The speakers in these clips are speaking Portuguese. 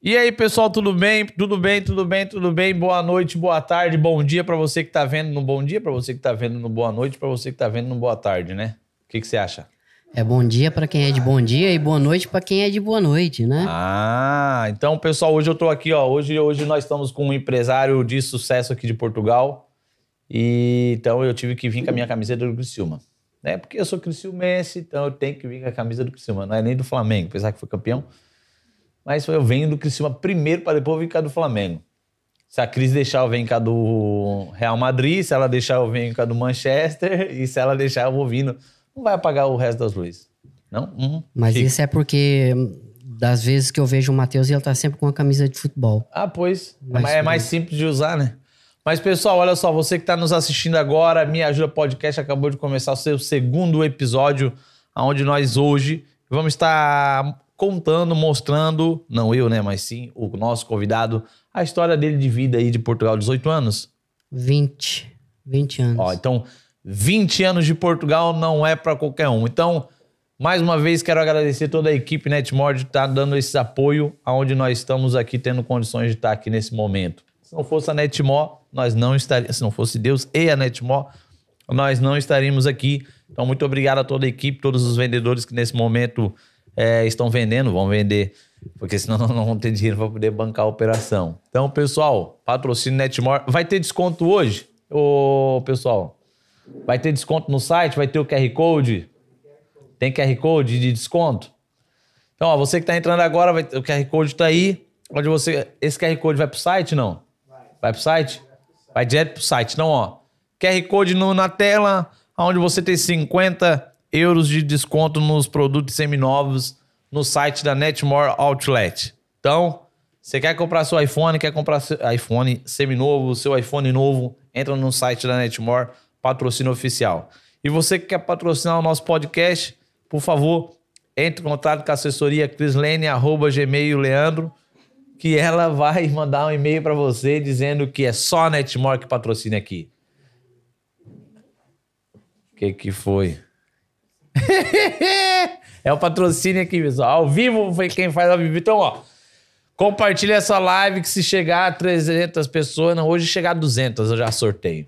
E aí, pessoal, tudo bem? Tudo bem, tudo bem, tudo bem? Boa noite, boa tarde, bom dia para você que tá vendo no bom dia, para você que tá vendo no boa noite, para você que tá vendo no boa tarde, né? O que, que você acha? É bom dia para quem é de bom dia e boa noite para quem é de boa noite, né? Ah, então, pessoal, hoje eu tô aqui, ó. Hoje, hoje nós estamos com um empresário de sucesso aqui de Portugal. E então eu tive que vir com a minha camiseta do Criciúma. Né? Porque eu sou Criciúmense, então eu tenho que vir com a camisa do Criciúma. Não é nem do Flamengo, apesar que foi campeão. Mas eu venho do Criciúma primeiro para depois vir cá do Flamengo. Se a Cris deixar, eu venho cá do Real Madrid. Se ela deixar, eu venho cá do Manchester. E se ela deixar, eu vou vindo. Não vai apagar o resto das luzes. Não? Uhum. Mas Fica. isso é porque das vezes que eu vejo o Matheus, ele tá sempre com a camisa de futebol. Ah, pois. Mas é mais sim. simples de usar, né? Mas, pessoal, olha só, você que está nos assistindo agora, Me Ajuda Podcast acabou de começar o seu segundo episódio, onde nós hoje vamos estar contando, mostrando, não eu, né, mas sim o nosso convidado, a história dele de vida aí de Portugal, 18 anos. 20. 20 anos. Ó, então, 20 anos de Portugal não é para qualquer um. Então, mais uma vez, quero agradecer toda a equipe Netmore de estar dando esse apoio aonde nós estamos aqui tendo condições de estar aqui nesse momento. Se não fosse a Netmore, nós não estaríamos. Se não fosse Deus e a Netmore, nós não estaríamos aqui. Então, muito obrigado a toda a equipe, todos os vendedores que nesse momento é, estão vendendo, vão vender, porque senão não vão ter dinheiro para poder bancar a operação. Então, pessoal, patrocínio Netmore. Vai ter desconto hoje, ô pessoal? Vai ter desconto no site? Vai ter o QR Code? Tem QR Code de desconto? Então, ó, você que está entrando agora, vai, o QR Code está aí. Onde você. Esse QR Code vai pro site, não? Vai pro site? Vai direto pro site. Então, ó, QR Code no- na tela, onde você tem 50 euros de desconto nos produtos seminovos no site da Netmore Outlet. Então, você quer comprar seu iPhone, quer comprar seu iPhone seminovo, seu iPhone novo, entra no site da Netmore, patrocínio oficial. E você que quer patrocinar o nosso podcast, por favor, entre em contato com a assessoria crislene, arroba gmail, Leandro, que ela vai mandar um e-mail para você dizendo que é só a Netmore que patrocina aqui. O que que foi? é o patrocínio aqui, pessoal. Ao vivo foi quem faz ao vivo. Então, ó, compartilha essa live que se chegar a 300 pessoas, não, hoje chegar a 200 eu já sorteio.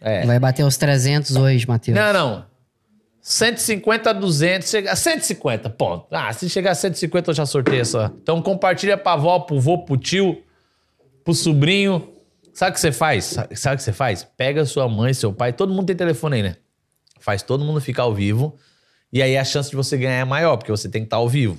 É. Vai bater os 300 hoje, Matheus. Não, não. 150 a 200, chega 150, ponto. Ah, se chegar a 150 eu já sorteio essa. Então compartilha pra avó, pro vô, pro tio, pro sobrinho. Sabe o que você faz? Sabe sabe o que você faz? Pega sua mãe, seu pai, todo mundo tem telefone aí, né? Faz todo mundo ficar ao vivo. E aí a chance de você ganhar é maior, porque você tem que estar ao vivo.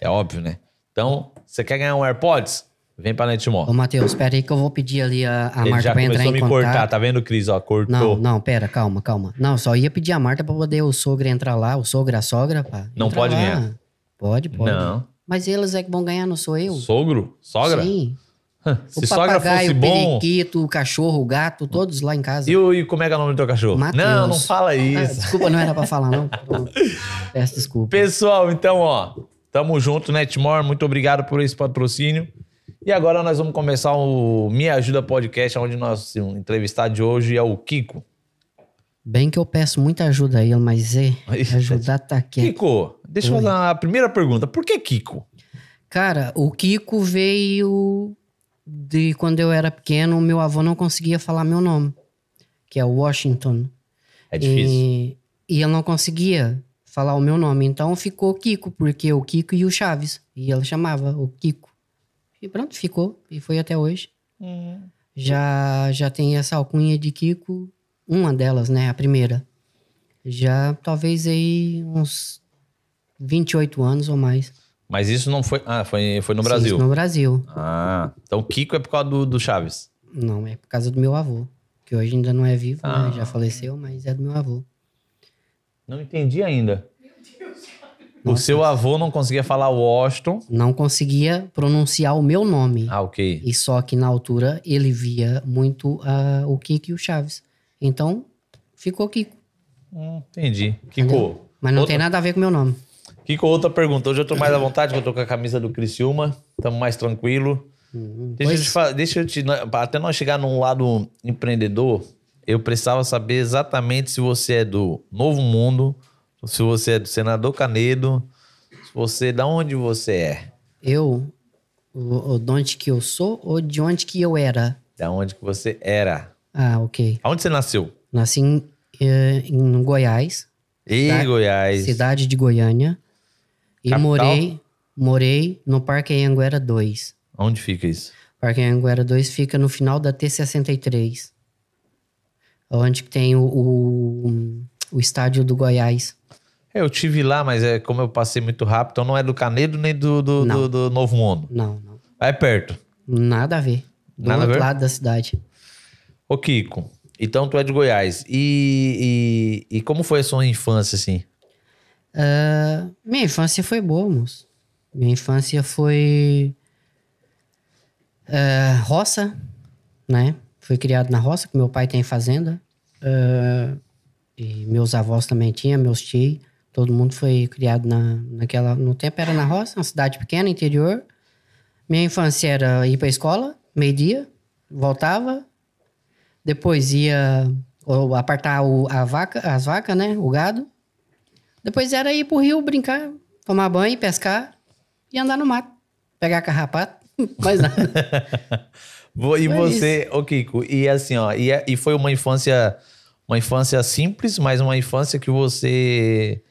É óbvio, né? Então, você quer ganhar um AirPods? Vem pra Netmore. Ô, Matheus, espera aí que eu vou pedir ali a, a Ele Marta já pra entrar começou a em me contato. cortar, tá vendo, Cris? Ó, cortou. Não, não, pera, calma, calma. Não, só ia pedir a Marta pra poder o sogro entrar lá, o sogro, a sogra, pá. Não Entra pode lá. ganhar. Pode, pode. Não. Mas eles é que vão ganhar, não sou eu. Sogro? Sogra? Sim. Se o sogra papagaio, fosse o bom. periquito, o cachorro, o gato, todos lá em casa. E, o- e como é que é o nome do teu cachorro? Mateus. Não, não fala Ah, isso. desculpa, não era pra falar, não. Peço desculpa. Pessoal, então, ó, tamo junto, Netmore. Muito obrigado por esse patrocínio. E agora nós vamos começar o Me Ajuda Podcast, onde nosso entrevistado de hoje é o Kiko. Bem que eu peço muita ajuda a ele, mas é, ajudar tá quieto. Kiko, deixa eu Oi. fazer a primeira pergunta. Por que Kiko? Cara, o Kiko veio de quando eu era pequeno, meu avô não conseguia falar meu nome, que é Washington. É difícil. E, e ele não conseguia falar o meu nome, então ficou Kiko, porque o Kiko e o Chaves. E ele chamava o Kiko. E pronto, ficou. E foi até hoje. Já, já tem essa alcunha de Kiko, uma delas, né? A primeira. Já talvez aí uns 28 anos ou mais. Mas isso não foi. Ah, foi, foi no Sim, Brasil. isso no Brasil. Ah, então Kiko é por causa do, do Chaves. Não, é por causa do meu avô. Que hoje ainda não é vivo, Ah. né? Já faleceu, mas é do meu avô. Não entendi ainda. O seu avô não conseguia falar Washington. Não conseguia pronunciar o meu nome. Ah, ok. E só que na altura ele via muito ah, o Kiko e o Chaves. Então, ficou Kiko. Hum, entendi. Kiko. Entendeu? Mas não outra- tem nada a ver com o meu nome. Kiko, outra pergunta. Hoje eu tô mais à vontade, que eu tô com a camisa do Criciúma. Tamo mais tranquilo. Deixa eu, Pois- te fa- deixa eu te. Até nós chegar num lado empreendedor, eu precisava saber exatamente se você é do Novo Mundo, se você é do Senador Canedo, se você. Da onde você é? Eu, O, o, de onde que eu sou ou de onde que eu era? Da onde que você era. Ah, ok. Aonde você nasceu? Nasci em, eh, em Goiás, E Cidade- Goiás. cidade de Goiânia. E Capital? morei, morei no Parque Anhanguera 2. Onde fica isso? Parque Anhanguera 2 fica no final da T63. Onde tem o, o, o estádio do Goiás. É, eu tive lá, mas é como eu passei muito rápido, então não é do Canedo nem do, do, do- do Novo Mundo. Não, não. É perto. Nada a ver. Do Nada a outro ver? lado da cidade. Ô, Kiko, então tu é de Goiás. E, e, e como foi a sua infância, assim? Ah, minha infância foi boa, moço. Minha infância foi ah, roça, né? Fui criado na roça, que meu pai tem fazenda. Ah, e meus avós também tinham, meus tios. Todo mundo foi criado na, naquela... No tempo era na roça, uma cidade pequena, interior. Minha infância era ir pra escola, meio-dia, voltava. Depois ia ou, apartar o- a vaca, as vacas, né? O gado. Depois era ir pro rio brincar, tomar banho, pescar e andar no mato. Pegar carrapato, mais nada. E Foi você, ô Kiko, e assim, ó, e, é- e foi uma infância, uma infância simples, mas uma infância que você,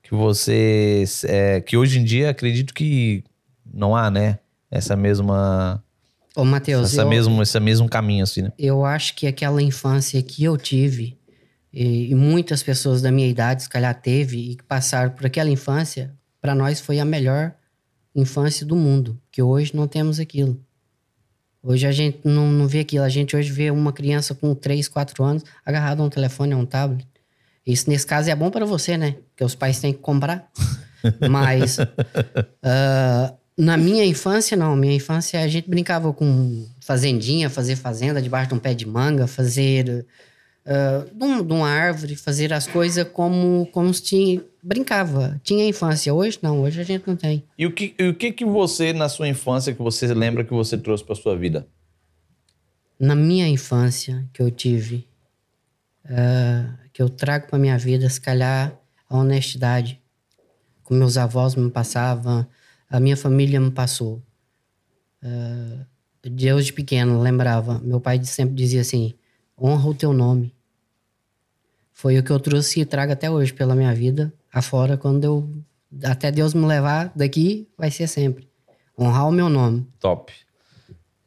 que você, é, que hoje em dia acredito que não há, né? Essa mesma, Ô, Matheus, essa eu, mesmo, esse mesmo caminho, assim, né? eu acho que aquela infância que eu tive, e, e muitas pessoas da minha idade, se calhar, teve e que passaram por aquela infância, para nós foi a melhor infância do mundo. Que hoje não temos aquilo. Hoje a gente não, não vê aquilo. A gente hoje vê uma criança com 3, 4 anos agarrada a um telefone, a um tablet. Isso, nesse caso, é bom para você, né? Porque os pais têm que comprar. Mas ah, na minha infância, não. Minha infância, a gente brincava com fazendinha, fazer fazenda debaixo de um pé de manga, fazer ah, de, um- uma árvore, fazer as coisas como, como se tinha. Brincava. Tinha infância. Hoje, não. Hoje a gente não tem. E o que, e o que que você, na sua infância, que você lembra que você trouxe pra sua vida? Na minha infância que eu tive, ah, que eu trago para minha vida, se calhar, a honestidade. Como meus avós me passavam, a minha família me passou. Ah, Deus de pequeno lembrava, meu pai sempre dizia assim: honra o teu nome. Foi o que eu trouxe e trago até hoje pela minha vida, afora, quando eu. Até Deus me levar daqui, vai ser sempre. Honrar o meu nome. Top.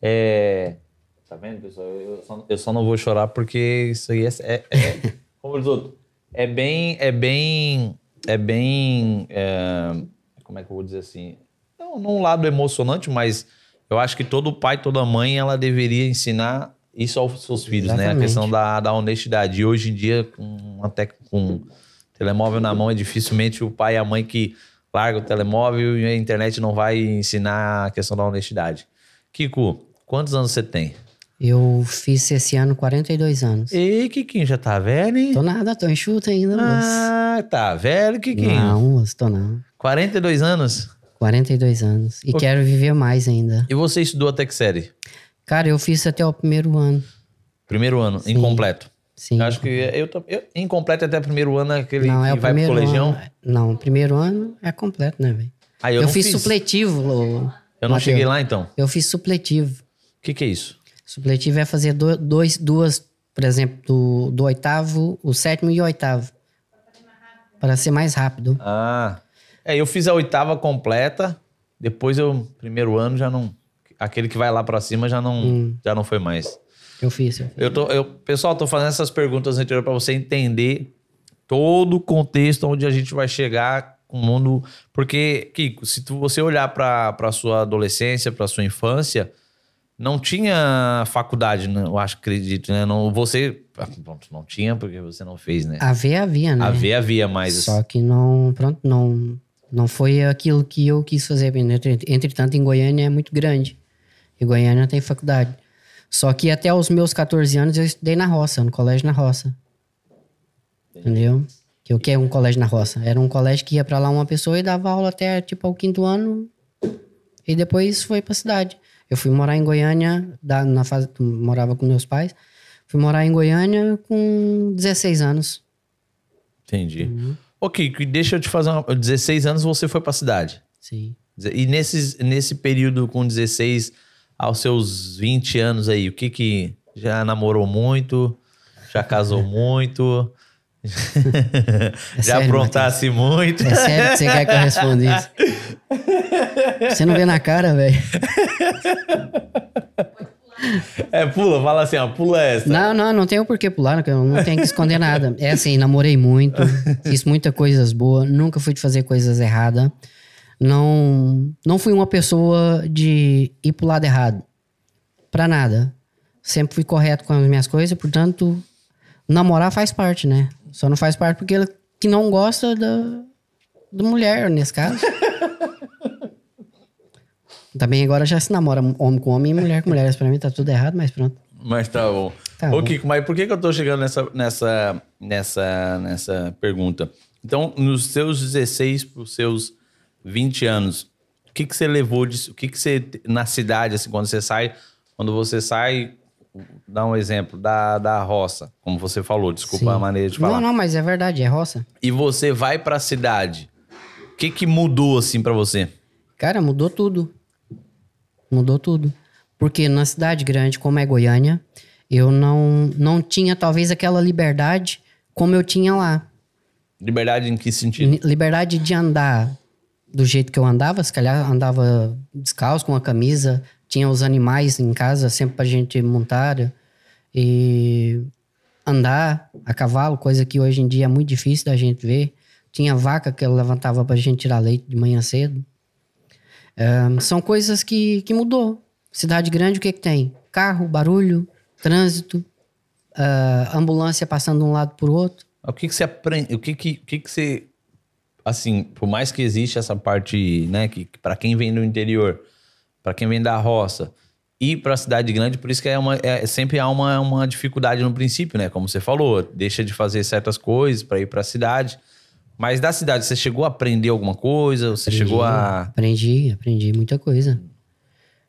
É... Tá vendo, pessoal? Eu só, eu só não vou chorar porque isso aí é... é, é- como diz outro, é bem... É bem... É bem... é, como é que eu vou dizer assim? Não, não um lado emocionante, mas eu acho que todo pai, toda mãe, ela deveria ensinar isso aos seus filhos, né? A Exatamente. questão da, da honestidade. E hoje em dia, com, até com telemóvel na mão, é dificilmente o pai e a mãe que larga o telemóvel e a internet não vai ensinar a questão da honestidade. Kiko, quantos anos você tem? Eu fiz esse ano 42 anos. Ei, Kikinho, já tá velho, hein? Tô nada, tô enxuto ainda, moço. Ah, tá velho, Kikinho. Não, moço, tô não. 42 anos? 42 anos. E quero viver mais ainda. E você estudou até que série? Cara, eu fiz até o primeiro ano. Primeiro ano, Sim. incompleto. Sim. Eu acho que eu, tô- eu incompleto até primeiro ano é aquele não, que é o vai pro colegião. ano. Não, o primeiro ano é completo, né, velho? Aí eu, Eu, fiz, fiz. supletivo. ô, Eu não Mateus. cheguei lá então. Eu fiz supletivo. O que, que é isso? Supletivo é fazer do- dois, duas, por exemplo, do, do oitavo, o sétimo e o oitavo. Para ser mais rápido. Ah. É, eu fiz a oitava completa. Depois eu, primeiro ano, já não. Aquele que vai lá pra cima já não, Hum. já não foi mais. Eu fiz. eu fiz. Eu tô, eu, pessoal, tô fazendo essas perguntas anteriores para você entender todo o contexto onde a gente vai chegar com o mundo. Porque, Kiko, se tu, você olhar para sua adolescência, para sua infância, não tinha faculdade, né? eu acho, acredito, né? Não, você. ah, Pronto, não tinha porque você não fez, né? Haver havia, né? Havia, havia mais. Só que não, pronto, não, não foi aquilo que eu quis fazer. Entre- Entretanto, em Goiânia é muito grande. E Goiânia tem faculdade. Só que até os meus 14 anos eu estudei na roça, no colégio na roça. Entendeu? Que o que é um colégio na roça? Era um colégio que ia pra lá uma pessoa e dava aula até tipo ao quinto ano. E depois foi pra cidade. Eu fui morar em Goiânia, da, na fase, morava com meus pais. Fui morar em Goiânia com 16 anos. Entendi. Uhum. E deixa eu te fazer uma. 16 anos você foi pra cidade. Sim. E nesses, nesse período com 16 aos seus 20 anos aí, o que que já namorou muito? Já casou muito? É já aprontasse muito? É sério que você quer que eu responda isso? Você não vê na cara, velho. É, pula, fala assim, ó, pula essa. Não, não, não tenho por que pular, não não tenho que esconder nada. É assim, namorei muito, fiz muitas coisas boas, nunca fui de fazer coisas erradas. Não, não fui uma pessoa de ir pro lado errado. Pra nada. Sempre fui correto com as minhas coisas, portanto, namorar faz parte, né? Só não faz parte porque ele que não gosta da, da mulher, nesse caso. Também agora já se namora homem com homem e mulher com mulher. Isso pra mim tá tudo errado, mas pronto. Mas tá bom. Tá Ô, bom. Kiko, mas por que, que eu tô chegando nessa, nessa, nessa, nessa pergunta? Então, nos seus 16 pros seus 20 anos, o que que você levou de... O que que você... Na cidade, assim, quando você sai... Quando você sai... Dá um exemplo da, da roça, como você falou. Desculpa Sim. a maneira de falar. Não, não, mas é verdade, é roça. E você vai pra cidade. O que que mudou, assim, pra você? Cara, mudou tudo. Mudou tudo. Porque na cidade grande, como é Goiânia, eu não, não tinha talvez aquela liberdade como eu tinha lá. Liberdade em que sentido? Liberdade de andar do jeito que eu andava, se calhar andava descalço, com a camisa, tinha os animais em casa sempre pra gente montar e andar a cavalo, coisa que hoje em dia é muito difícil da gente ver. Tinha vaca que eu levantava pra gente tirar leite de manhã cedo. Ahn, são coisas que, que mudou. Cidade grande, o que que tem? Carro, barulho, trânsito, ah, ambulância passando de um lado pro outro. O que, que você aprende? O que, que, o que, que você. Assim, por mais que existe essa parte, né, que, que para quem vem do interior, para quem vem da roça, ir para a cidade grande, por isso que é uma, é, sempre há uma, uma dificuldade no princípio, né? Como você falou, deixa de fazer certas coisas para ir para a cidade. Mas da cidade, você chegou a aprender alguma coisa? Você chegou a. Aprendi, aprendi muita coisa.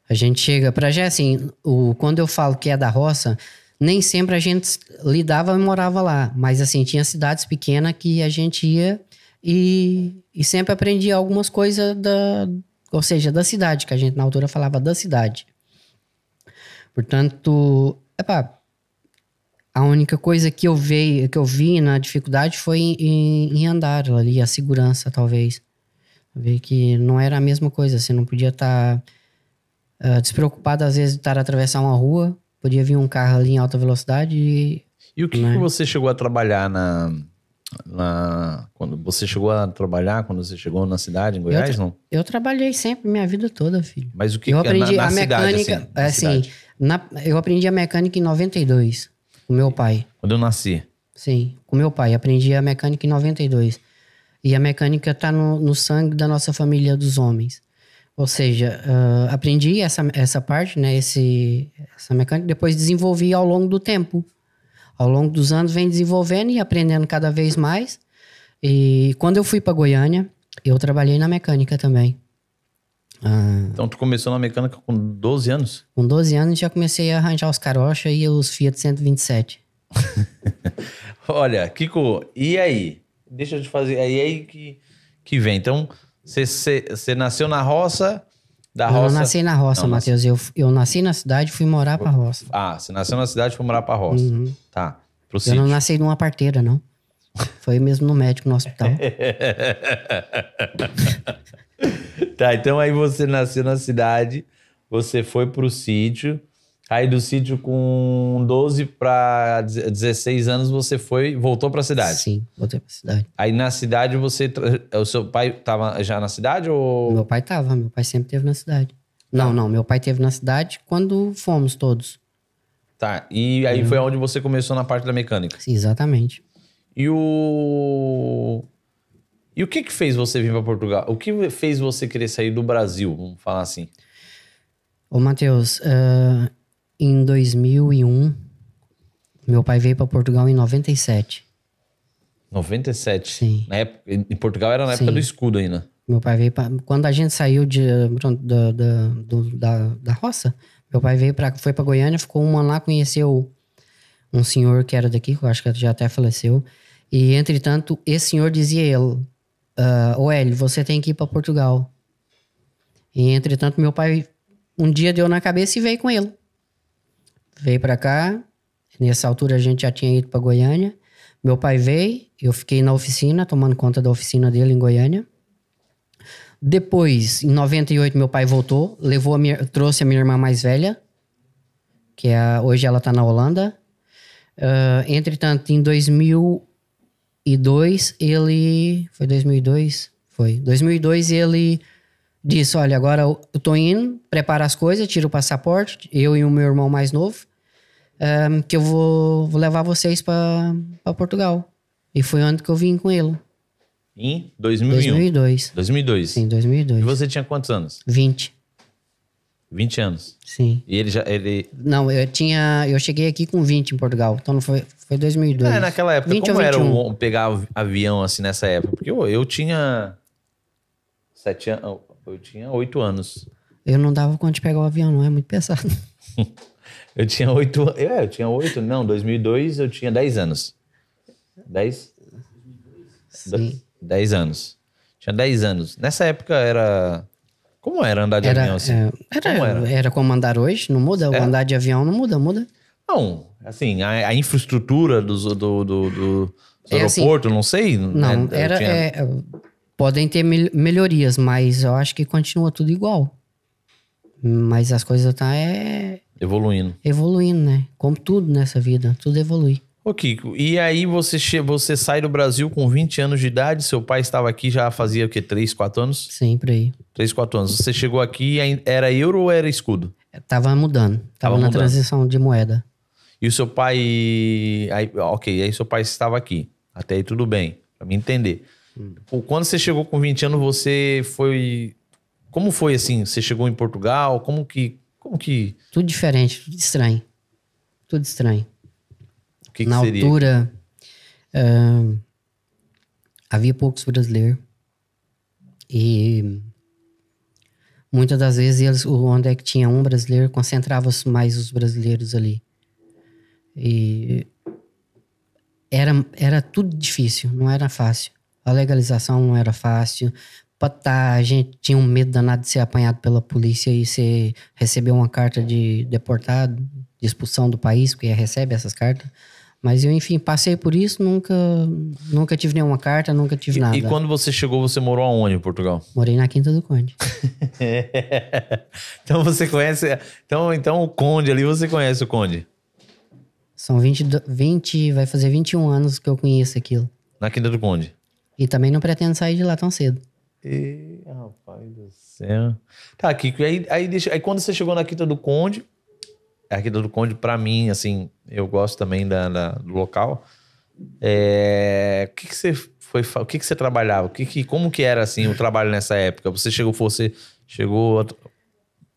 A gente chega. Pra já, assim, o, quando eu falo que é da roça, nem sempre a gente lidava e morava lá. Mas, assim, tinha cidades pequenas que a gente ia e, e sempre aprendia algumas coisas da. Ou seja, da cidade, que a gente na altura falava da cidade. Portanto, epá, a única coisa que eu vi, que eu vi na dificuldade foi em, em andar ali, a segurança, talvez. Ver que não era a mesma coisa. Você não podia estar despreocupado, às vezes, de estar a atravessar uma rua. Podia vir um carro ali em alta velocidade e. E o que, Né? que você chegou a trabalhar na, na. Quando você chegou a trabalhar quando você chegou na cidade, em Goiás, tra- não? Eu trabalhei sempre minha vida toda, filho. Mas o que, eu é aprendi na, na a cidade, mecânica. assim, na assim, cidade? na- eu aprendi a mecânica em 92, com meu pai. Quando eu nasci. Sim, com meu pai. Aprendi a mecânica em 92. E a mecânica tá no, no sangue da nossa família dos homens. Ou seja, ah, aprendi essa, essa parte, né? Esse, essa mecânica, depois desenvolvi ao longo do tempo. Ao longo dos anos, vem desenvolvendo e aprendendo cada vez mais. E quando eu fui para Goiânia, eu trabalhei na mecânica também. Ah, Então tu começou na mecânica com 12 anos? com 12 anos, já comecei a arranjar os carocha e os Fiat 127. Olha, Kiko, e aí? Deixa eu te fazer. Aí aí que, que vem. Então, você nasceu na roça, da Eu não roça. nasci na roça, Não, Matheus. Eu, eu nasci na cidade e fui morar pra roça. Ah, você nasceu na cidade e foi morar pra roça. Uhum. Tá. Pro Eu sítio. não nasci numa parteira, não. Foi mesmo no médico, no hospital. Tá, então aí você nasceu na cidade, você foi pro sítio. Aí do sítio com 12 para 16 anos você foi, voltou pra cidade. Sim, voltei pra cidade. Aí na cidade você o seu pai tava já na cidade ou Meu pai tava, meu pai sempre teve na cidade. Não, não, meu pai teve na cidade quando fomos todos. Tá. E aí foi onde você começou na parte da mecânica. Sim, exatamente. E o. E o que que fez você vir para Portugal? O que fez você querer sair do Brasil? Vamos falar assim. Ô, Matheus, ah, em 2001, meu pai veio pra Portugal em 97. 97. Sim. Na época, em Portugal era na época Sim. do escudo ainda. Meu pai veio pra, Quando a gente saiu de, da, da, da, da roça, meu pai veio para foi pra Goiânia, ficou um ano lá, conheceu um senhor que era daqui, que eu acho que já até faleceu. E, entretanto, esse senhor dizia ele: ah, Ô Hélio, você tem que ir para Portugal. E entretanto, meu pai um dia deu na cabeça e veio com ele. Veio para cá. Nessa altura a gente já tinha ido para Goiânia. Meu pai veio, eu fiquei na oficina, tomando conta da oficina dele em Goiânia. Depois, em 98, meu pai voltou, levou a minha, trouxe a minha irmã mais velha, que é, hoje ela está na Holanda. Uh, entretanto, em 2002, ele. Foi 2002? Foi. 2002, ele disse: Olha, agora eu tô indo, prepara as coisas, tira o passaporte, eu e o meu irmão mais novo, um, que eu vou, vou levar vocês para Portugal. E foi onde que eu vim com ele. Em 2001? 2002. 2002. Sim, 2002. E você tinha quantos anos? 20. 20 anos. Sim. E ele já. Ele... Não, eu tinha. Eu cheguei aqui com 20 em Portugal. Então não foi, foi 2002. É, naquela época, 20 como era o, pegar avião assim nessa época? Porque eu, eu tinha. Sete anos. Eu tinha oito anos. Eu não dava conta de pegar o avião, não é muito pesado. eu tinha oito. É, eu tinha oito. Não, 2002 eu tinha dez anos. Dez? Sim. Dez anos. Tinha dez anos. Nessa época era. Como era andar de era, avião assim? É, era, como era? era como andar hoje, não muda? É. Andar de avião não muda, muda? Não, assim, a, a infraestrutura do, do, do, do é assim, aeroporto, assim, não sei. Não, né? era. Tinha... É, podem ter melhorias, mas eu acho que continua tudo igual. Mas as coisas tá é evoluindo. Evoluindo, né? Como tudo nessa vida, tudo evolui. Ô Kiko, e aí você, você sai do Brasil com 20 anos de idade, seu pai estava aqui já fazia o quê? 3, 4 anos? Sempre aí. 3, 4 anos. Você chegou aqui, era euro ou era escudo? Tava mudando. Tava, tava na mudando. transição de moeda. E o seu pai. Aí, ok, aí seu pai estava aqui. Até aí tudo bem, pra me entender. Hum. Quando você chegou com 20 anos, você foi. Como foi assim? Você chegou em Portugal? Como que. Como que. Tudo diferente, tudo estranho. Tudo estranho que, que Na seria? altura, uh, havia poucos brasileiros. E muitas das vezes eles, onde é que tinha um brasileiro, concentrava mais os brasileiros ali. E era, era tudo difícil, não era fácil. A legalização não era fácil. Tá, a gente tinha um medo danado de ser apanhado pela polícia e ser, receber uma carta de deportado, de expulsão do país, porque recebe essas cartas. Mas eu, enfim, passei por isso, nunca, nunca tive nenhuma carta, nunca tive e, nada. E quando você chegou, você morou aonde em Portugal? Morei na Quinta do Conde. então você conhece. Então, então o Conde ali, você conhece o Conde? São 20, 20, vai fazer 21 anos que eu conheço aquilo. Na Quinta do Conde. E também não pretendo sair de lá tão cedo. E, rapaz do céu. Tá, Kiko, aí, aí, deixa, aí quando você chegou na Quinta do Conde, a Quinta do Conde, para mim, assim, eu gosto também da, da do local. É, o que, que você foi, o que, que você trabalhava? O que, que, como que era assim o trabalho nessa época? Você chegou, você chegou,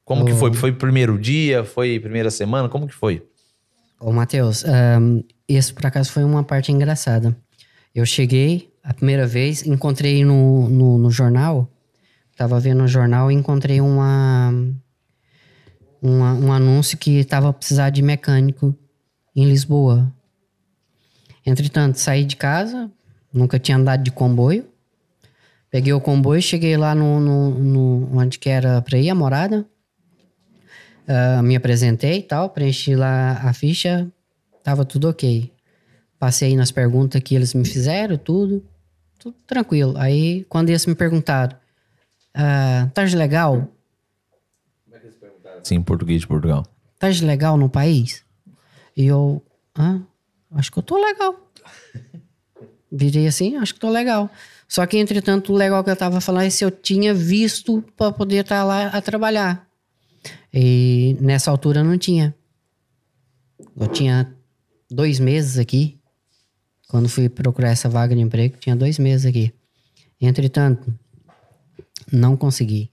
como que foi? Foi primeiro dia? Foi primeira semana? Como que foi? Ô, Matheus, um, esse por acaso foi uma parte engraçada. Eu cheguei a primeira vez, encontrei no, no, no jornal, tava vendo no jornal e encontrei uma uma, um anúncio que estava precisar de mecânico em Lisboa. Entretanto, saí de casa, nunca tinha andado de comboio. Peguei o comboio, cheguei lá no, no, no onde que era para ir a morada. Uh, me apresentei e tal, preenchi lá a ficha, tava tudo ok. Passei nas perguntas que eles me fizeram, tudo, tudo tranquilo. Aí, quando eles me perguntaram, uh, tá legal? Sim, português de Portugal. Tá legal no país? E eu, ah, acho que eu tô legal. Virei assim, acho que tô legal. Só que, entretanto, o legal que eu tava falando é se eu tinha visto para poder estar tá lá a trabalhar. E nessa altura não tinha. Eu tinha dois meses aqui. Quando fui procurar essa vaga de emprego, tinha dois meses aqui. Entretanto, não consegui.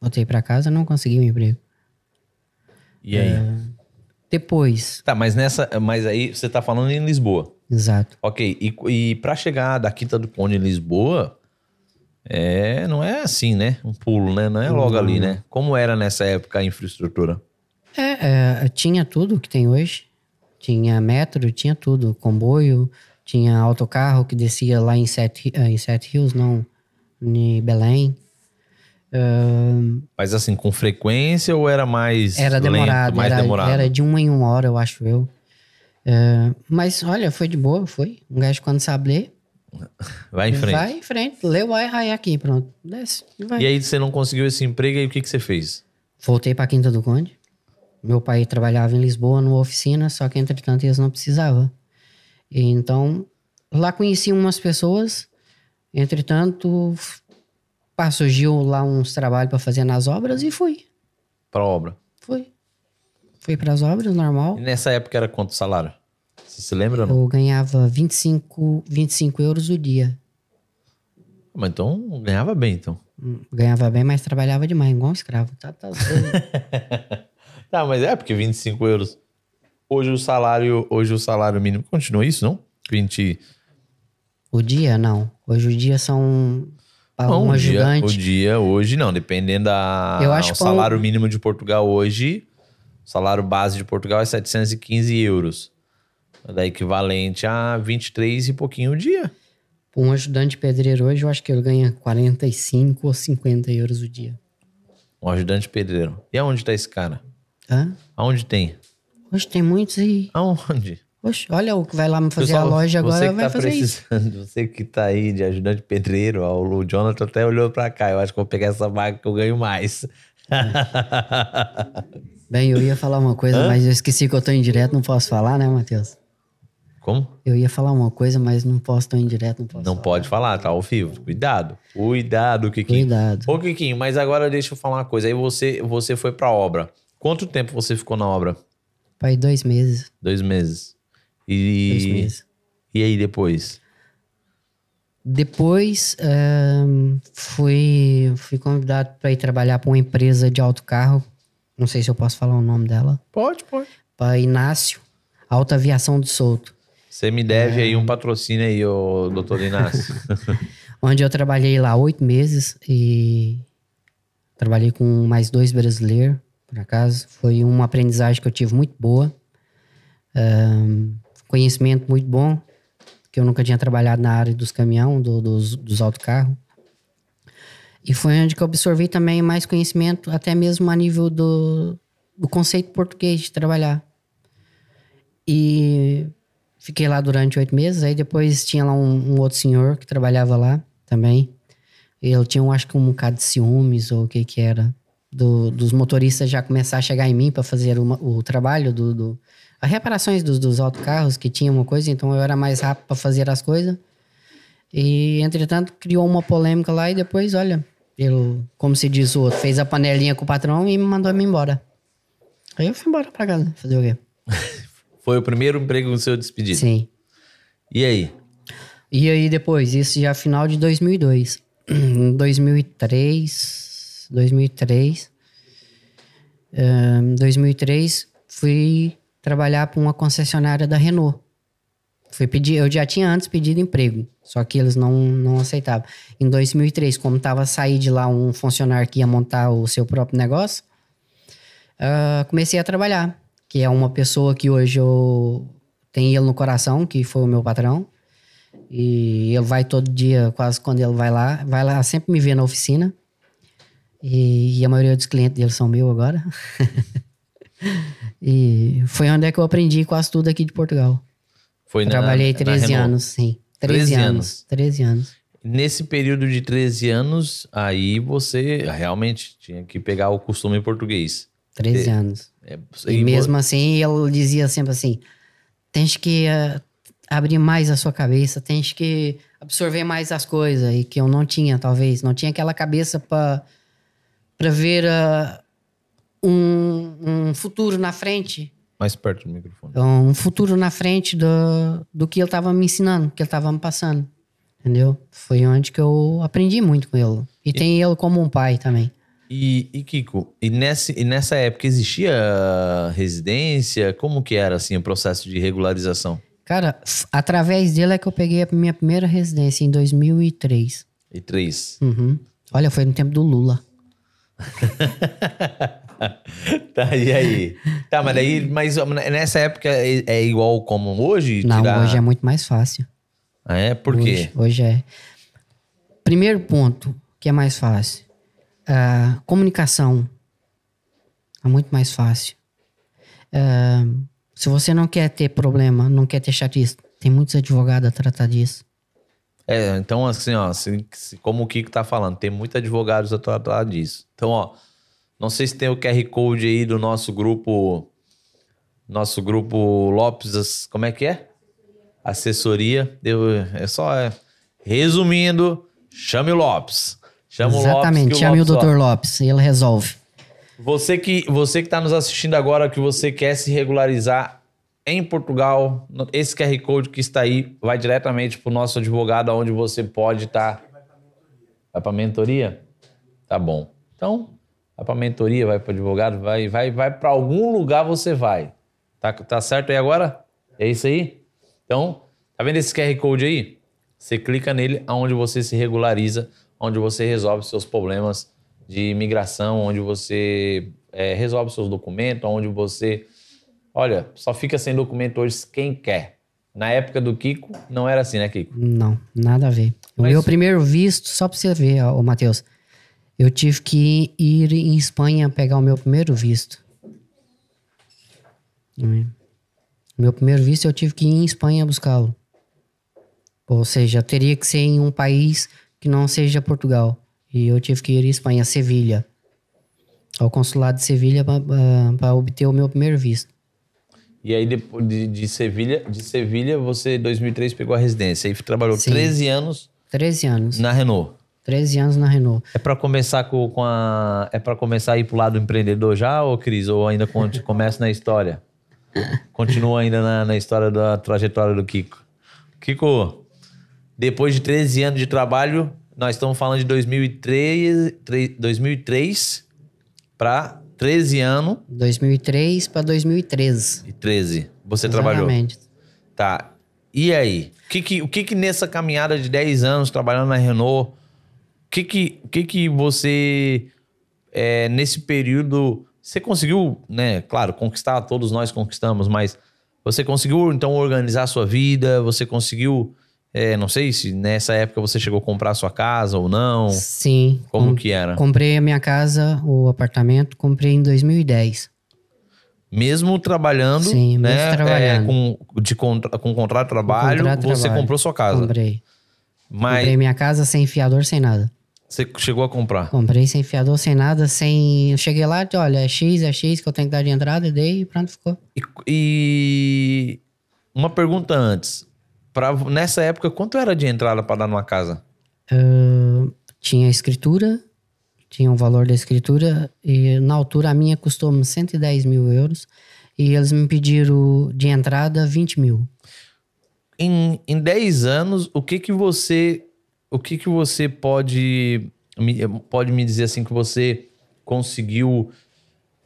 Voltei para casa, não consegui o um emprego. E aí? É... Depois. Tá, mas nessa. Mas aí você tá falando em Lisboa. Exato. Ok. E, e para chegar da Quinta do Conde em Lisboa, é, não é assim, né? Um pulo, né? Não é logo uhum. ali, né? Como era nessa época a infraestrutura? É, é, tinha tudo que tem hoje. Tinha metro, tinha tudo. Comboio, tinha autocarro que descia lá em Sete, em Sete Rios, não, em Belém. Ahn, Mas assim, com frequência ou era mais era lento, demorado, mais era, demorado? era de uma em uma hora, eu acho eu. É, mas olha, foi de boa, foi. Um gajo quando sabe ler, Vai em frente. vai em frente, leu, vai, vai aqui, pronto. Desce, e vai. E aí você não conseguiu esse emprego, aí o que, que você fez? Voltei pra Quinta do Conde. Meu pai trabalhava em Lisboa, numa oficina, só que entretanto eles não precisavam. E então, lá conheci umas pessoas, entretanto, pá, surgiu lá uns trabalhos pra fazer nas obras e fui. Pra obra. Fui. Fui pras obras, normal. E nessa época era quanto o salário? Você se lembra? Eu ganhava 25, 25 euros o dia. Mas então ganhava bem, então. Hum, Ganhava bem, mas trabalhava demais, igual um escravo. Tá, tá. Tá, mas é porque 25 euros. Hoje o salário, hoje o salário mínimo continua isso, não? 20. o dia, não. Hoje o dia são Não, um o dia, ajudante. o dia hoje não, dependendo da Eu acho o um- salário mínimo de Portugal hoje, o salário base de Portugal é 715 euros. Da equivalente a 23 e pouquinho o dia. Um ajudante pedreiro hoje, eu acho que ele ganha 45 ou 50 euros o dia. Um ajudante pedreiro. E aonde tá esse cara? Hã? Aonde tem? Hoje tem muitos aí. Aonde? Oxe, olha o que vai lá me fazer Pessoal, a loja agora, você que vai tá fazer isso. precisando, Você que tá aí de ajudante pedreiro, ó, o Jonathan até olhou pra cá. Eu acho que vou pegar essa vaga que eu ganho mais. Bem, eu ia falar uma coisa, mas eu esqueci que eu tô em direto, não posso falar, né, Matheus? Como? Eu ia falar uma coisa, mas não posso, tô em direto, não posso Não falar. pode falar, tá ao vivo. Cuidado. Cuidado, Kikinho. Cuidado. Ô, Kikinho, mas agora deixa eu falar uma coisa. Aí você, você foi pra obra. Quanto tempo você ficou na obra? Pai, dois meses. Dois meses. E, Dois meses. e aí depois? Depois, ahn, fui, fui convidado para ir trabalhar para uma empresa de autocarro. Não sei se eu posso falar o nome dela. Pode, pode. Para Inácio, Alta Aviação do Souto. Você me deve aí um patrocínio aí, ô doutor Inácio. Onde eu trabalhei lá oito meses e trabalhei com mais dois brasileiros, por acaso. Foi uma aprendizagem que eu tive muito boa. Ahn, conhecimento muito bom, que eu nunca tinha trabalhado na área dos caminhão, do- dos, dos autocarros. E foi onde que eu absorvi também mais conhecimento, até mesmo a nível do, do conceito português de trabalhar. E fiquei lá durante oito meses. Aí depois tinha lá um, um outro senhor que trabalhava lá também. Ele tinha, um, acho que um bocado de ciúmes ou o que que era. Do- dos motoristas já começar a chegar em mim para fazer uma- o trabalho do, do as reparações dos, dos autocarros que tinha uma coisa, então eu era mais rápido para fazer as coisas. E entretanto criou uma polêmica lá e depois, olha, ele, como se diz o outro, fez a panelinha com o patrão e me mandou me embora. Aí eu fui embora pra casa, fazer o quê? Foi o primeiro emprego do seu despedido. Sim. E aí? E aí depois, isso já final de 2002. Em 2003, 2003, em 2003 fui trabalhar para uma concessionária da Renault. Fui pedir, eu já tinha antes pedido emprego, só que eles não, não aceitavam. Em 2003, como estava sair de lá um funcionário que ia montar o seu próprio negócio, ah, comecei a trabalhar, que é uma pessoa que hoje eu tenho ele no coração, que foi o meu patrão. E ele vai todo dia, quase quando ele vai lá, vai lá sempre me ver na oficina. E, e a maioria dos clientes dele são meus agora. e foi onde é que eu aprendi quase tudo aqui de Portugal. Foi na- Trabalhei na 13 Renault. anos, sim. 13, 13 anos. anos. 13 anos. Nesse período de 13 anos, aí você realmente tinha que pegar o costume português. 13 anos. É, E, mesmo assim, ele dizia sempre assim: tens que eh, abrir mais a sua cabeça, tens que absorver mais as coisas. E que eu não tinha, talvez. Não tinha aquela cabeça para ver ah, um, um futuro na frente. Mais perto do microfone. Um futuro na frente do, do que ele estava me ensinando, que ele estava me passando. Entendeu? Foi onde que eu aprendi muito com ele. E, tem ele como um pai também. E, e, Kiko, e, nesse, e nessa época existia residência? Como que era assim o processo de regularização? Cara, através dele é que eu peguei a minha primeira residência em 2003. E três. Uhum. Olha, foi no tempo do Lula. tá, e aí? Tá, mas daí, mas nessa época é, é igual como hoje? Não, Tirar- hoje é muito mais fácil. Ah, é? Por quê? Hoje, hoje é. Primeiro ponto, que é mais fácil. a comunicação é muito mais fácil. Ah, se você não quer ter problema, não quer ter chatice, tem muitos advogados a tratar disso. É, então assim, ó, se- como o Kiko tá falando, tem muitos advogados a tratar disso. Então, ó, não sei se tem o QR Code aí do nosso grupo, nosso grupo Lopes, como é que é? Assessoria. Eu, é só, é, resumindo, chame o Lopes. Chama o Lopes. Exatamente, chame o Lopes, Dr. Lopes, ele resolve. Você que você que está nos assistindo agora, que você quer se regularizar em Portugal, esse QR Code que está aí vai diretamente para o nosso advogado, onde você pode estar. Vai para mentoria? Tá bom. Então, vai para mentoria, vai para advogado, vai, vai, vai para algum lugar você vai. Tá, tá certo aí agora? É isso aí? Então, tá vendo esse QR Code aí? Você clica nele, aonde você se regulariza, onde você resolve seus problemas de imigração, onde você é, resolve seus documentos, onde você. Olha, só fica sem documento hoje quem quer. Na época do Kiko, não era assim, né, Kiko? Não, nada a ver. O Mas- meu primeiro visto, só pra você ver, ô Matheus, eu tive que ir em Espanha pegar o meu primeiro visto. Hum. Meu primeiro visto eu tive que ir em Espanha buscá-lo. Ou seja, teria que ser em um país que não seja Portugal. E eu tive que ir em Espanha, Sevilha. Ao consulado de Sevilha para obter o meu primeiro visto. E aí, depois de, de Sevilha, de Sevilha, você, em 2003, pegou a residência. Aí trabalhou Sim. 13 anos 13 anos. na Renault. 13 anos na Renault. É para começar com, com a. É para começar a ir pro lado empreendedor já, ou Cris? Ou ainda começa na história? Continua ainda na, na história da trajetória do Kiko. Kiko, depois de 13 anos de trabalho, nós estamos falando de 2003, tre- 2003 para 13 anos 2003 para 2013. e 13. Você trabalhou. Exatamente. Tá. E aí? O que que, o que que nessa caminhada de 10 anos trabalhando na Renault, o que que, o que, que você, é, nesse período, você conseguiu, né? Claro, conquistar, todos nós conquistamos, mas você conseguiu, então, organizar a sua vida? Você conseguiu, é, não sei se nessa época você chegou a comprar a sua casa ou não? Sim. Como com- que era? Comprei a minha casa, o apartamento, comprei em 2010. Mesmo trabalhando, Sim, mesmo né? trabalhando. é, com, de contra, com contrato de trabalho, contrato você trabalho. comprou sua casa. Comprei. Mas Comprei minha casa sem fiador, sem nada. você chegou a comprar. Comprei sem fiador, sem nada, sem. Eu cheguei lá, olha, é X, é X que eu tenho que dar de entrada, e dei e pronto, ficou. E, e uma pergunta antes. Pra, nessa época, quanto era de entrada para dar numa casa? Ah, tinha escritura, tinha o valor da escritura, e na altura a minha custou uns 110 mil euros, e eles me pediram de entrada 20 mil. Em, em 10 anos, o que que você o que que você pode me, pode me dizer assim que você conseguiu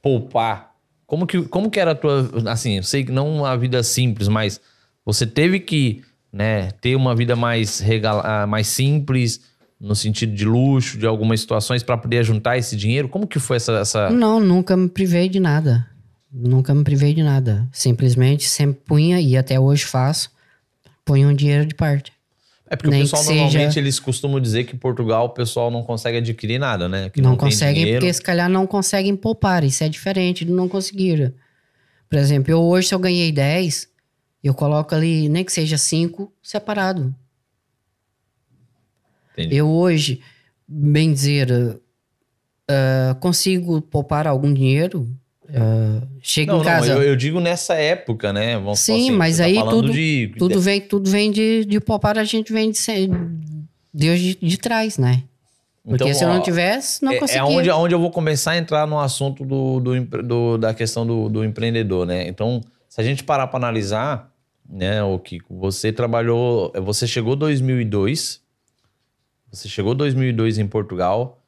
poupar? Como que, como que era a tua assim, eu sei que não uma vida simples, mas você teve que, né, ter uma vida mais regala, mais simples no sentido de luxo, de algumas situações para poder juntar esse dinheiro. Como que foi essa, essa... Não, nunca me privei de nada. Nunca me privei de nada. Simplesmente sempre punha, e até hoje faço, punha um dinheiro de parte. É porque o Nem pessoal que seja- normalmente eles costumam dizer que em Portugal o pessoal não consegue adquirir nada, né? Que não não, conseguem, porque se calhar não conseguem poupar. Isso é diferente de não conseguir. Por exemplo, eu hoje, se eu ganhei 10, eu coloco ali, nem que seja 5, separado. Entendi. Eu hoje, bem dizer, ah, consigo poupar algum dinheiro. ah, chego Não, em não, casa. eu, eu digo nessa época, né? Vamos Sim, assim, mas tá aí falando tudo- de, Tudo vem, tudo vem de, de poupar, a gente vem de, Deus de, de trás, né? Porque Então, se eu não tivesse, não é, conseguia. é onde, onde eu vou começar a entrar no assunto do, do, do- da questão do, do empreendedor, né? Então, se a gente parar para analisar, né, o Kiko, você trabalhou, você chegou 2002, você chegou 2002 em Portugal,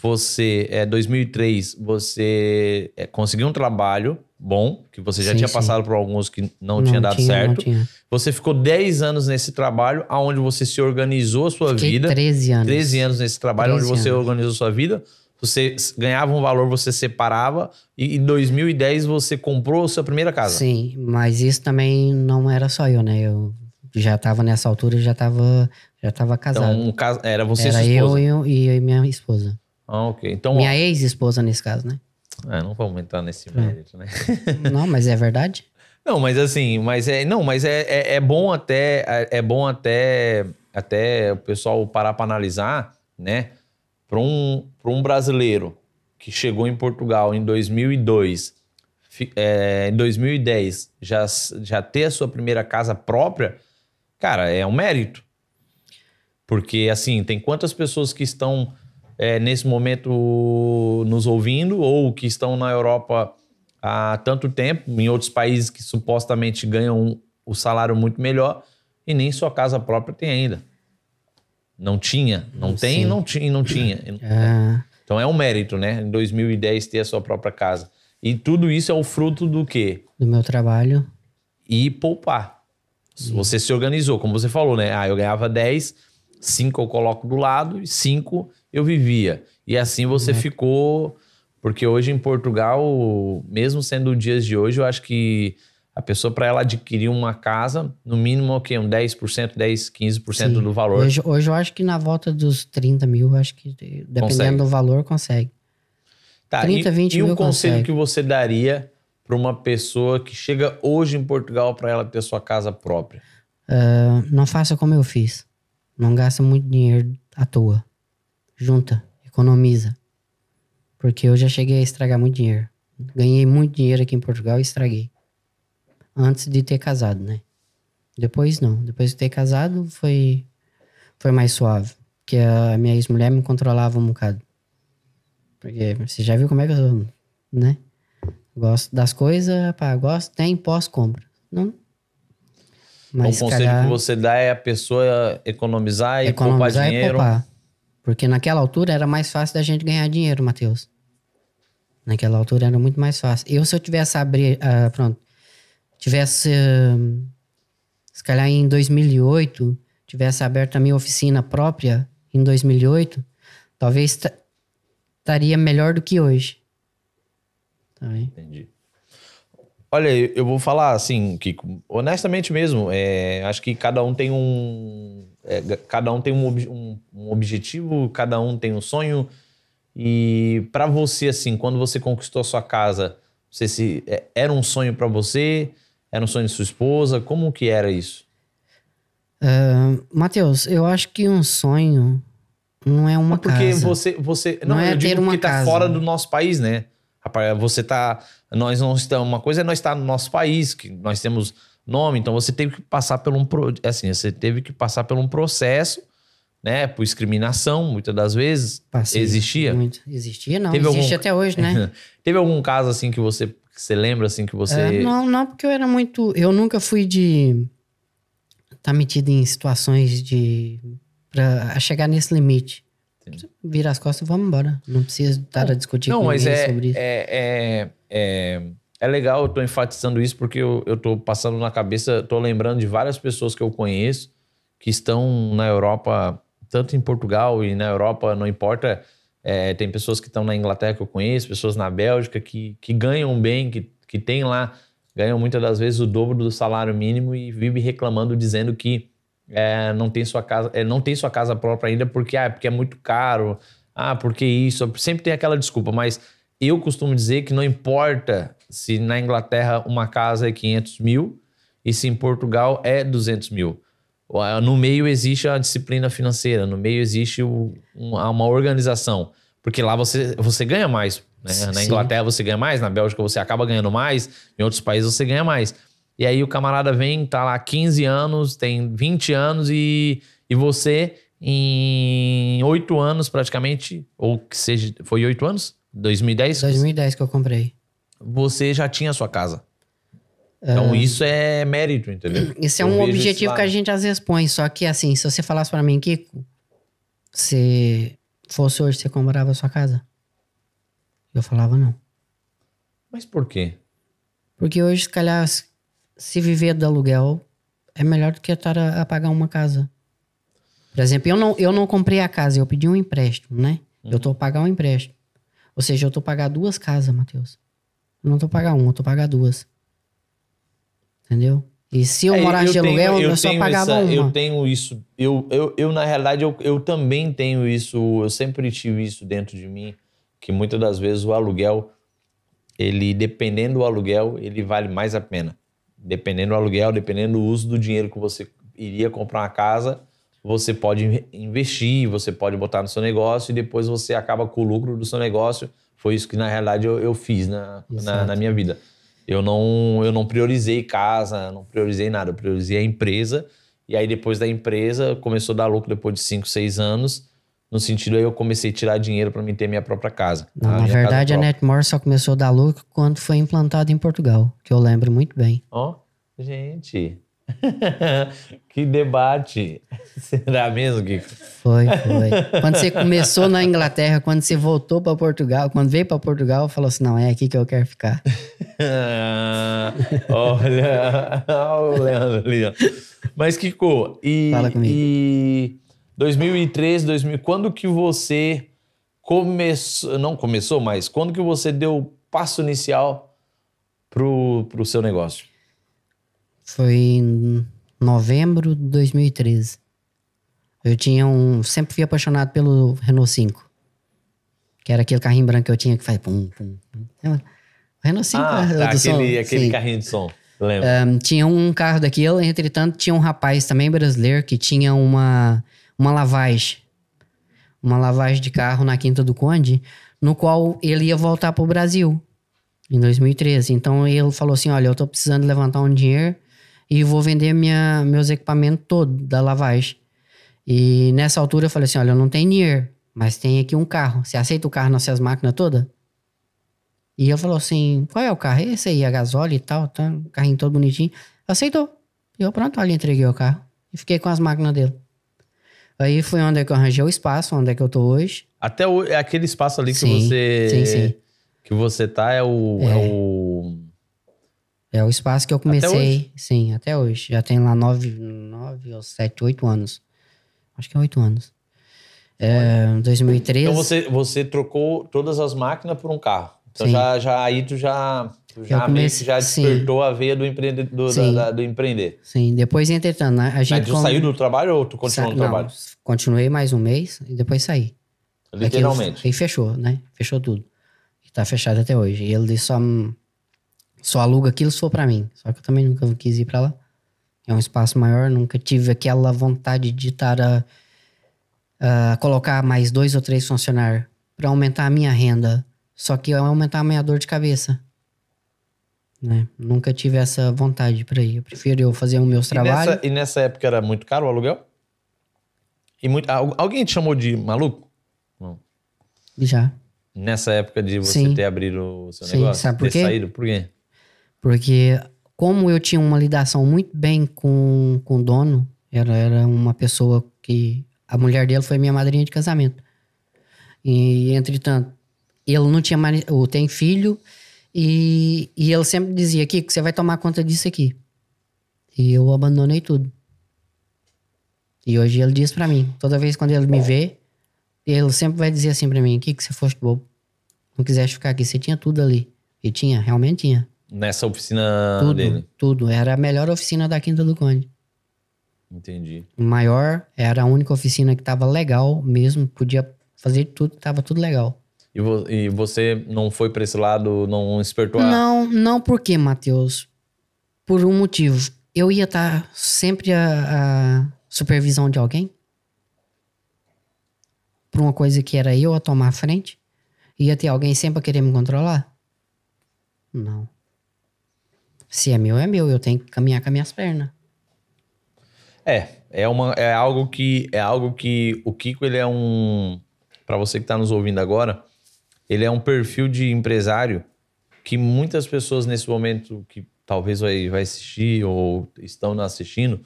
você é 2003, você é, conseguiu um trabalho bom, que você já Sim, tinha sim. passado por alguns que não, tinha dado Não certo. tinha. Você ficou 10 anos nesse trabalho, aonde você se organizou a sua Fiquei vida. 13 anos. 13 anos nesse trabalho, onde 13 você anos. organizou sua vida. Você ganhava um valor, você separava. E em 2010 você comprou a sua primeira casa. Sim, mas isso também não era só eu, né? Eu já tava nessa altura, já tava, já tava casado. Então, um cas- era você e era sua eu esposa. e, eu e eu e minha esposa. Ah, ok. Então, Minha ex-esposa, nesse caso, né? É, não vamos entrar nesse mérito, né? não, mas é verdade. Não, mas assim, mas é, não, mas é, é, é bom até, é, é bom até, até o pessoal parar para analisar, né? Para um, um brasileiro que chegou em Portugal em 2002, é, em 2010, já, já ter a sua primeira casa própria, cara, é um mérito. Porque, assim, tem quantas pessoas que estão é, nesse momento nos ouvindo ou que estão na Europa há tanto tempo, em outros países que supostamente ganham o salário muito melhor e nem sua casa própria tem ainda. Não tinha, não tem, não tinha, não tinha. É. Então é um mérito, né? Em 2010 ter a sua própria casa. E tudo isso é o fruto do quê? Do meu trabalho. E poupar. Sim. Você se organizou, como você falou, né? Ah, eu ganhava 10, 5 eu coloco do lado e 5 eu vivia. E assim você uhum. ficou. Porque hoje em Portugal, mesmo sendo dias de hoje, eu acho que a pessoa, para ela adquirir uma casa, no mínimo, o quê? Um 10%, 10%, 15% Sim. do valor. Hoje, hoje eu acho que na volta dos 30 mil, acho que dependendo consegue. do valor, consegue. Tá, 30, e, 20 e mil. E um conselho consegue. que você daria para uma pessoa que chega hoje em Portugal para ela ter sua casa própria? Uh, não faça como eu fiz. Não gasta muito dinheiro à toa junta, economiza. Porque eu já cheguei a estragar muito dinheiro. Ganhei muito dinheiro aqui em Portugal e estraguei. Antes de ter casado, né? Depois não. Depois de ter casado foi, foi mais suave. Porque a minha ex-mulher me controlava um bocado. Porque você já viu como é que eu né? Gosto das coisas, pá, gosto, tem, posso, compra. Não. Mas o conselho que você dá é a pessoa economizar e economizar poupar dinheiro. E poupar. Porque naquela altura era mais fácil da gente ganhar dinheiro, Matheus. Naquela altura era muito mais fácil. Eu, se eu tivesse abrir, uh, pronto, tivesse, se calhar em 2008, tivesse aberto a minha oficina própria em 2008, talvez estaria melhor do que hoje. Tá Entendi. Olha, eu vou falar assim, Kiko, honestamente mesmo, é, acho que cada um tem um, é, cada um tem um, um, um, objetivo, cada um tem um sonho. E para você, assim, quando você conquistou a sua casa, você se, é, era um sonho para você? Era um sonho de sua esposa? Como que era isso? Uh, Matheus, eu acho que um sonho não é uma porque casa. você, você não, não é eu digo ter uma tá casa. fora do nosso país, né? Você tá, nós não estamos, uma coisa é nós estar no nosso país, que nós temos nome, então você teve que passar por um assim, você teve que passar por um processo, né, por discriminação, muitas das vezes. Passei existia? Muito. Existia não, teve existe algum... até hoje, né? teve algum caso assim que você que você lembra assim que você é, Não, não, porque eu era muito, eu nunca fui de estar tá metido em situações de para chegar nesse limite. Vira as costas e vamos embora. Não precisa estar a discutir não, com ninguém é, sobre isso. É, é, é, é legal, eu tô enfatizando isso porque eu, eu tô passando na cabeça, tô lembrando de várias pessoas que eu conheço que estão na Europa, tanto em Portugal e na Europa, não importa. É, tem pessoas que estão na Inglaterra que eu conheço, pessoas na Bélgica que, que ganham bem, que, que tem lá, ganham muitas das vezes o dobro do salário mínimo e vive reclamando, dizendo que é, não tem sua casa, é, não tem sua casa própria ainda porque, ah, porque é muito caro, ah, porque isso, sempre tem aquela desculpa, mas eu costumo dizer que não importa se na Inglaterra uma casa é 500 mil e se em Portugal é 200 mil. No meio existe a disciplina financeira, no meio existe o, uma, uma, organização, porque lá você, você ganha mais. Né? Na Inglaterra você ganha mais, na Bélgica você acaba ganhando mais, em outros países você ganha mais. E aí o camarada vem, tá lá 15 anos, tem 20 anos e, e você em 8 anos praticamente, ou que seja, foi 8 anos? 2010? 2010 que eu comprei. Você já tinha a sua casa. Então, uh, isso é mérito, entendeu? Isso é um objetivo que a gente às vezes põe. Só que, assim, se você falasse para mim, Kiko, se fosse hoje, você comprava a sua casa? Eu falava não. Mas por quê? Porque hoje, se calhar, se viver do aluguel é melhor do que estar a, a, pagar uma casa. Por exemplo, eu não, eu não comprei a casa, eu pedi um empréstimo, né? Uhum. Eu tô a pagar um empréstimo. Ou seja, eu tô a pagar duas casas, Matheus. Eu não tô a pagar uma, eu tô a pagar duas. Entendeu? E se eu É, morasse de aluguel, eu, só tenho pagava essa- uma. Eu tenho isso. Eu, eu, eu na realidade, eu, eu também tenho isso. Eu sempre tive isso dentro de mim. Que muitas das vezes o aluguel, ele, dependendo do aluguel, ele vale mais a pena. Dependendo do aluguel, dependendo do uso do dinheiro que você iria comprar uma casa, você pode in- investir, você pode botar no seu negócio e depois você acaba com o lucro do seu negócio. Foi isso que, na realidade, eu, eu fiz na, na, na minha vida. Eu não, eu não priorizei casa, não priorizei nada. Eu priorizei a empresa. E aí, depois da empresa, começou a dar lucro depois de 5, 6 anos. No sentido aí, eu comecei a tirar dinheiro para mim ter minha própria casa. Não, na minha casa verdade, a. Netmore só começou a dar lucro quando foi implantada em Portugal, que eu lembro muito bem. Ó, gente. que debate. Será mesmo, Kiko? Foi, foi. quando você começou na Inglaterra, quando você voltou para Portugal, quando veio para Portugal, falou assim: não, é aqui que eu quero ficar. Ah, Olha, olha o Leandro ali, ó. Mas, Kiko, e, Fala comigo. e 2013, 2000, quando que você começou, não começou, mas quando que você deu o passo inicial pro, pro seu negócio? Foi em novembro de 2013. Eu tinha um. Sempre fui apaixonado pelo Renault 5. Que era aquele carrinho branco que eu tinha que faz pum, pum. Lembra? O Renault 5 Ah, né, tá, do som. aquele, aquele Sim. carrinho de som, lembra? Um, tinha um carro daquele, entretanto, tinha um rapaz também brasileiro que tinha uma, uma lavagem. Uma lavagem de carro na Quinta do Conde, no qual ele ia voltar pro Brasil em 2013. Então ele falou assim: Olha, eu tô precisando levantar um dinheiro e vou vender minha, meus equipamentos todos da lavagem. E nessa altura eu falei assim: Olha, eu não tenho dinheiro, mas tem aqui um carro. Você aceita o carro nas suas máquinas todas? E ele falou assim: qual é o carro? Esse aí, a gasóleo e tal, tá? um carrinho todo bonitinho. Aceitou. E eu, pronto, ali entreguei o carro. E fiquei com as máquinas dele. Aí foi onde é que eu arranjei o espaço, onde é que eu tô hoje. Até o, é aquele espaço ali que Sim, você sim, sim. que você tá é o, é o É o espaço que eu comecei. hoje? Sim, até hoje. Já tem lá nove, nove ou sete, oito anos. Acho que é oito anos. É, 2013. Então você, você trocou todas as máquinas por um carro. Então Sim. já, já aí tu já, tu já comecei- já sim. despertou a veia do, empreende, do, da- Sim. da- do empreender. Sim, depois, entretanto, né, a gente. Mas tu como- saiu do trabalho ou tu continuou Sa- no não, trabalho? Continuei mais um mês e depois saí. Literalmente. Aí fechou, né? Fechou tudo. E tá fechado até hoje. E ele disse só, só aluga aquilo se for pra mim. Só que eu também nunca quis ir pra lá. É um espaço maior, nunca tive aquela vontade de estar a, a colocar mais dois ou três funcionários pra aumentar a minha renda. Só que vai aumentar a minha dor de cabeça. Né? Nunca tive essa vontade pra ir. Eu prefiro eu fazer os meus trabalhos. nessa, e nessa época era muito caro o aluguel? E muito, al- alguém te chamou de maluco? Já. Nessa época de você Sim. ter abrido o seu Sim, negócio? sabe por ter quê? saído? Por quê? Porque como eu tinha uma ligação muito bem com, com o dono, era, era uma pessoa que... A mulher dele foi minha madrinha de casamento. E, entretanto, ele não tinha... mani- Ou tem filho e, e ele sempre dizia, Kiko, você vai tomar conta disso aqui. E eu abandonei tudo. E hoje ele diz pra mim, toda vez quando ele me vê, ele sempre vai dizer assim pra mim, Kiko, você foste bobo. Não quiseste ficar aqui, você tinha tudo ali. E tinha, realmente tinha. Nessa oficina Tudo, dele. tudo. Era a melhor oficina da Quinta do Conde. Entendi. Maior, era a única oficina que tava legal mesmo, podia fazer tudo, tava tudo legal. E, vo- e você não foi pra esse lado, não despertou a... Não, não porque, Matheus. Por um motivo. Eu ia estar sempre a, a supervisão de alguém. Por uma coisa que era eu a tomar a frente. Ia ter alguém sempre a querer me controlar? Não. Se é meu, é meu. Eu tenho que caminhar com as minhas pernas. É, é, uma, é algo que é algo que o Kiko ele é um para você que está nos ouvindo agora, ele é um perfil de empresário que muitas pessoas nesse momento que talvez vai, vai assistir ou estão assistindo,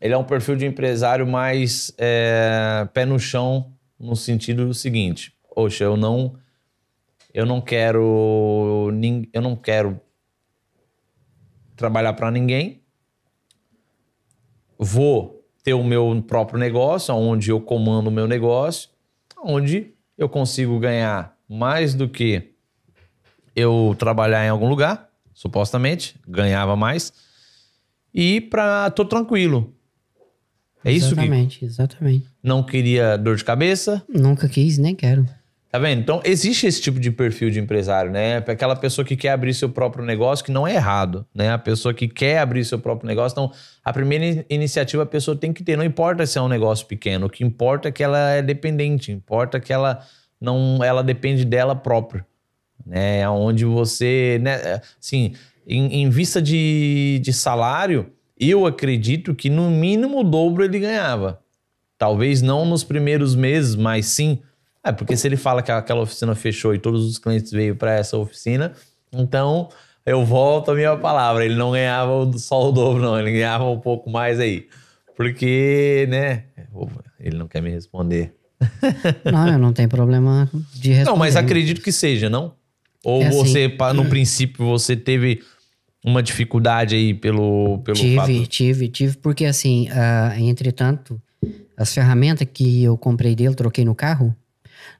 ele é um perfil de empresário mais é, pé no chão no sentido seguinte, poxa, eu não eu não quero eu não quero trabalhar para ninguém vou ter o meu próprio negócio, onde eu comando o meu negócio, onde eu consigo ganhar mais do que eu trabalhar em algum lugar, supostamente, ganhava mais. e pra tô tranquilo. É isso que Exatamente, exatamente. não queria dor de cabeça, Nunca quis, nem quero. Tá vendo? Então, existe esse tipo de perfil de empresário, né? Aquela pessoa que quer abrir seu próprio negócio, que não é errado, né? A pessoa que quer abrir seu próprio negócio. Então, a primeira in- iniciativa a pessoa tem que ter. Não importa se é um negócio pequeno, o que importa é que ela é dependente, importa que ela não, ela depende dela própria, né? Onde você, né? Assim, em, em vista de, de salário, eu acredito que no mínimo o dobro ele ganhava. Talvez não nos primeiros meses, mas sim. É, porque se ele fala que aquela oficina fechou e todos os clientes veio para essa oficina, então eu volto a minha palavra. Ele não ganhava só o dobro, não. Ele ganhava um pouco mais aí. Porque, né? Ele não quer me responder. Não, eu não tenho problema de responder. Não, mas acredito que seja, não? Ou É assim. você, pa- no princípio, você teve uma dificuldade aí pelo, pelo tive, fato. tive, tive, porque assim, ah, entretanto, as ferramentas que eu comprei dele, troquei no carro,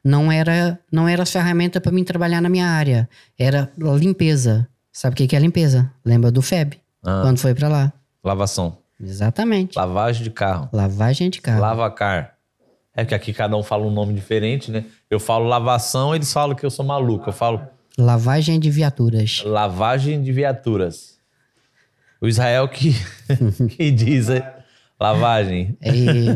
não era, não era as ferramentas para mim trabalhar na minha área, era limpeza. Sabe o que que é limpeza? Lembra do FEB, Ah. quando foi para lá. Lavação. Exatamente. Lavagem de carro. Lavagem de carro. Lavacar. É que aqui cada um fala um nome diferente, né? Eu falo lavação, eles falam que eu sou maluco. Eu falo Lavagem de viaturas. lavagem de viaturas. O Israel que, que diz é, lavagem. E,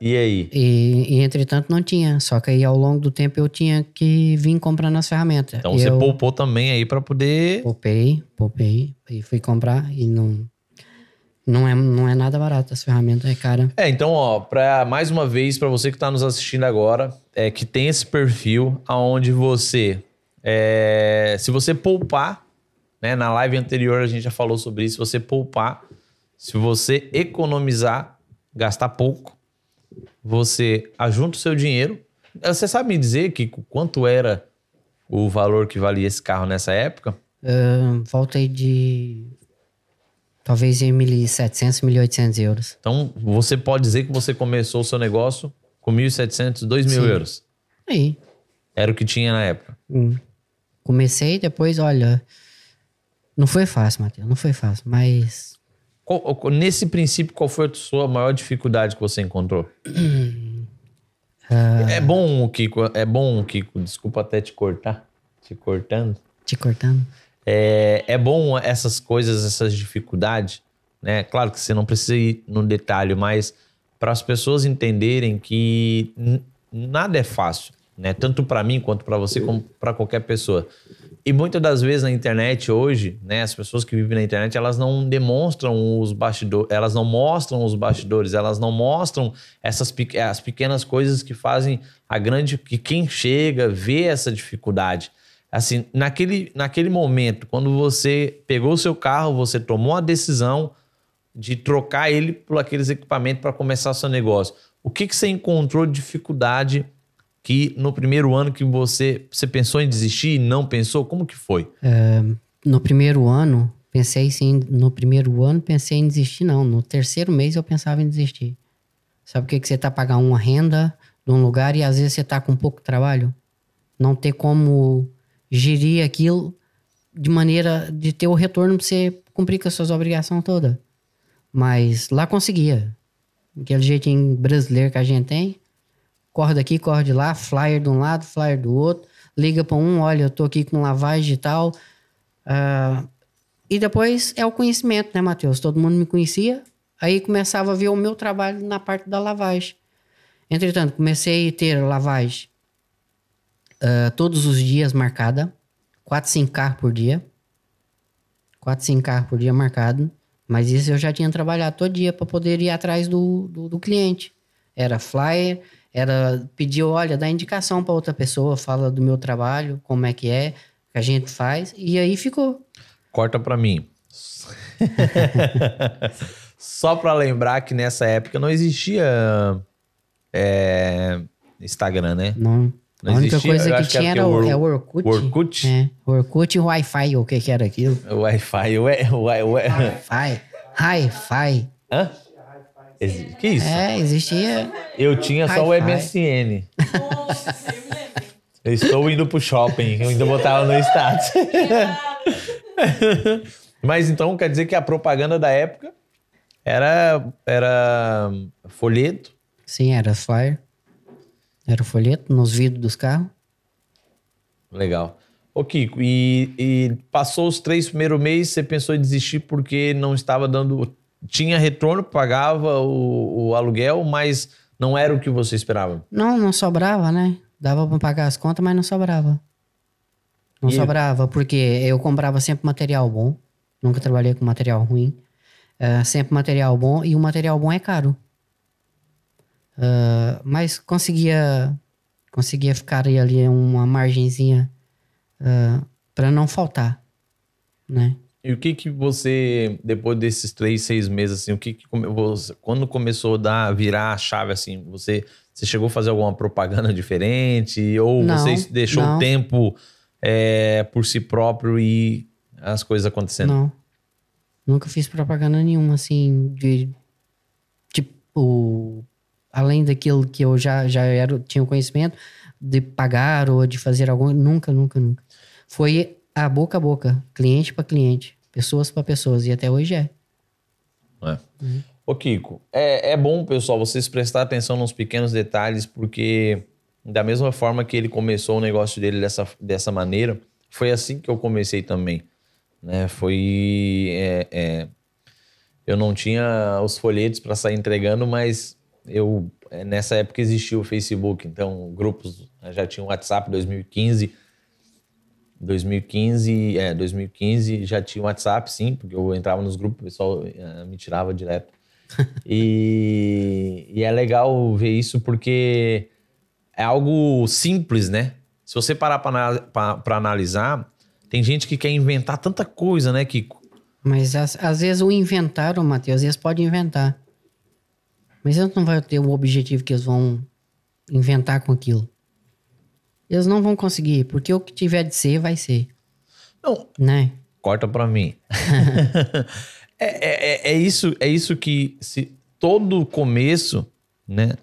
E aí? e, e, entretanto não tinha, só que aí ao longo do tempo eu tinha que vir comprando as ferramentas. Então você poupou também aí pra poder. Poupei, poupei, e fui comprar e não... Não é, não é nada barato, as ferramentas é cara. É, então, ó, pra, mais uma vez, pra você que tá nos assistindo agora, é que tem esse perfil aonde você, é, se você poupar, né, na live anterior a gente já falou sobre isso, se você poupar, se você economizar, gastar pouco, você ajunta o seu dinheiro. Você sabe me dizer que quanto era o valor que valia esse carro nessa época? Uh, voltei de... Talvez em 1.700, 1.800 euros. Então, você pode dizer que você começou o seu negócio com 1.700, 2.000 Sim. euros. Aí, Era o que tinha na época. hum, comecei, depois, olha... Não foi fácil, Matheus, não foi fácil, mas... Qual- nesse princípio, qual foi a sua maior dificuldade que você encontrou? É bom, Kiko, é bom, Kiko, desculpa até te cortar, te cortando. Te cortando. É, é bom essas coisas, essas dificuldades, né? Claro que você não precisa ir no detalhe, mas para as pessoas entenderem que nada é fácil, né? Tanto para mim quanto para você, como para qualquer pessoa. E muitas das vezes na internet hoje, né, as pessoas que vivem na internet, elas não demonstram os bastidores, elas não mostram os bastidores, elas não mostram essas as pequenas coisas que fazem a grande que quem chega vê essa dificuldade. Assim, naquele, naquele momento, quando você pegou o seu carro, você tomou a decisão de trocar ele por aqueles equipamentos para começar seu negócio. O que, que você encontrou de dificuldade que no primeiro ano que você, você pensou em desistir não pensou? Como que foi? No primeiro ano, pensei sim, no primeiro ano pensei em desistir, não. No terceiro mês eu pensava em desistir. Sabe o que, que você tá pagando uma renda de um lugar e às vezes você tá com pouco trabalho? Não ter como gerir aquilo de maneira de ter o retorno pra você cumprir com as suas obrigações todas. Mas lá conseguia. Aquele jeitinho brasileiro que a gente tem. Corre daqui, corre de lá, flyer de um lado, flyer do outro. Liga para um, olha, eu tô aqui com lavagem e tal. Ah, e depois é o conhecimento, né, Matheus? Todo mundo me conhecia. Aí começava a ver o meu trabalho na parte da lavagem. Entretanto, comecei a ter lavagem ah, todos os dias marcada. 4, 5 carros por dia. 4, 5 carros por dia marcado. Mas isso eu já tinha trabalhado todo dia para poder ir atrás do, do, do cliente. Era flyer, era pedir, olha, dá indicação para outra pessoa, fala do meu trabalho, como é que é, que a gente faz. E aí ficou. Corta para mim. Só para lembrar que nessa época não existia é, Instagram, né? Não. Não a única existia, coisa que que tinha era o, o é o Orkut. O Orkut? É, Orkut e o Wi-Fi, o que que era aquilo? Wi-Fi, o Wi- o Wi- o Wi- Wi-Fi. Hi-Fi. Hã? Exi- Que isso? É, existia. Eu tinha só o. MSN. Eu estou indo pro shopping. Eu ainda botava no status. Mas então quer dizer que a propaganda da época era, era folheto? Sim, era flyer. Era folheto nos vidros dos carros. Legal. Ô Kiko, e, e passou os três primeiros meses, você pensou em desistir porque não estava dando. Tinha retorno, pagava o, o aluguel, mas não era o que você esperava? Não, não sobrava, né? Dava para pagar as contas, mas não sobrava. Não E- sobrava, porque eu comprava sempre material bom. Nunca trabalhei com material ruim. Ah, sempre material bom, e o material bom é caro. Ah, mas conseguia conseguia ficar ali uma margenzinha para não faltar, né? E o que que você, depois desses três, seis meses, assim, o que que você- quando começou a dar, virar a chave, assim, você, você chegou a fazer alguma propaganda diferente? Ou Não, você deixou não. o tempo é, por si próprio e as coisas acontecendo? Não. Nunca fiz propaganda nenhuma, assim, de. Tipo. Além daquilo que eu já, já era, tinha conhecimento, de pagar ou de fazer alguma. Nunca, nunca, nunca. Foi a boca a boca, cliente para cliente, pessoas para pessoas, e até hoje é. É. Ô, Kiko, é, é bom, pessoal, vocês prestar atenção nos pequenos detalhes, porque da mesma forma que ele começou o negócio dele dessa, dessa maneira, foi assim que eu comecei também. Né? Foi. é, é, eu não tinha os folhetos para sair entregando, mas eu é, nessa época existia o Facebook, então grupos já tinha o WhatsApp 2015. 2015, é, 2015 já tinha WhatsApp, sim, porque eu entrava nos grupos, o pessoal eh, me tirava direto. e, e é legal ver isso porque é algo simples, né? Se você parar para analisar, tem gente que quer inventar tanta coisa, né, Kiko? Mas às, às vezes o inventaram, Matheus, às vezes pode inventar. Mas eles não vão ter o objetivo que eles vão inventar com aquilo. Eles não vão conseguir, porque o que tiver de ser, vai ser. Não, Né? corta pra mim. é, é, é- é isso, é isso que se todo começo, né?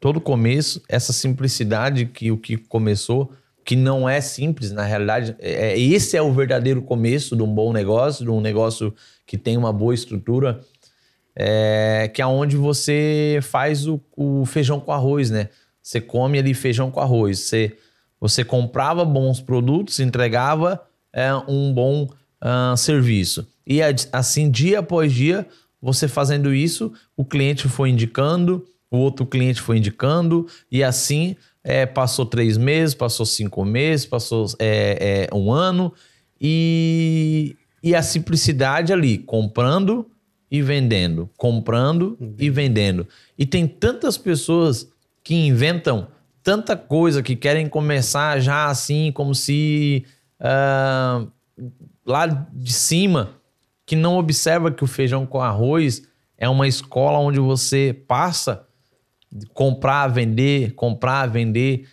Todo começo, essa simplicidade que o que começou, que não é simples, na realidade, é, é- esse é o verdadeiro começo de um bom negócio, de um negócio que tem uma boa estrutura, é, que é onde você faz o, o feijão com arroz, né? Você come ali feijão com arroz, você, você comprava bons produtos, entregava é, um bom ah, serviço. E assim, dia após dia, você fazendo isso, o cliente foi indicando, o outro cliente foi indicando, e assim é, passou três meses, passou cinco meses, passou é, é, um ano, e, e a simplicidade ali, comprando e vendendo, comprando e vendendo. E tem tantas pessoas que inventam tanta coisa que querem começar já assim, como se ah, lá de cima, que não observa que o feijão com arroz é uma escola onde você passa de comprar, vender, comprar, vender,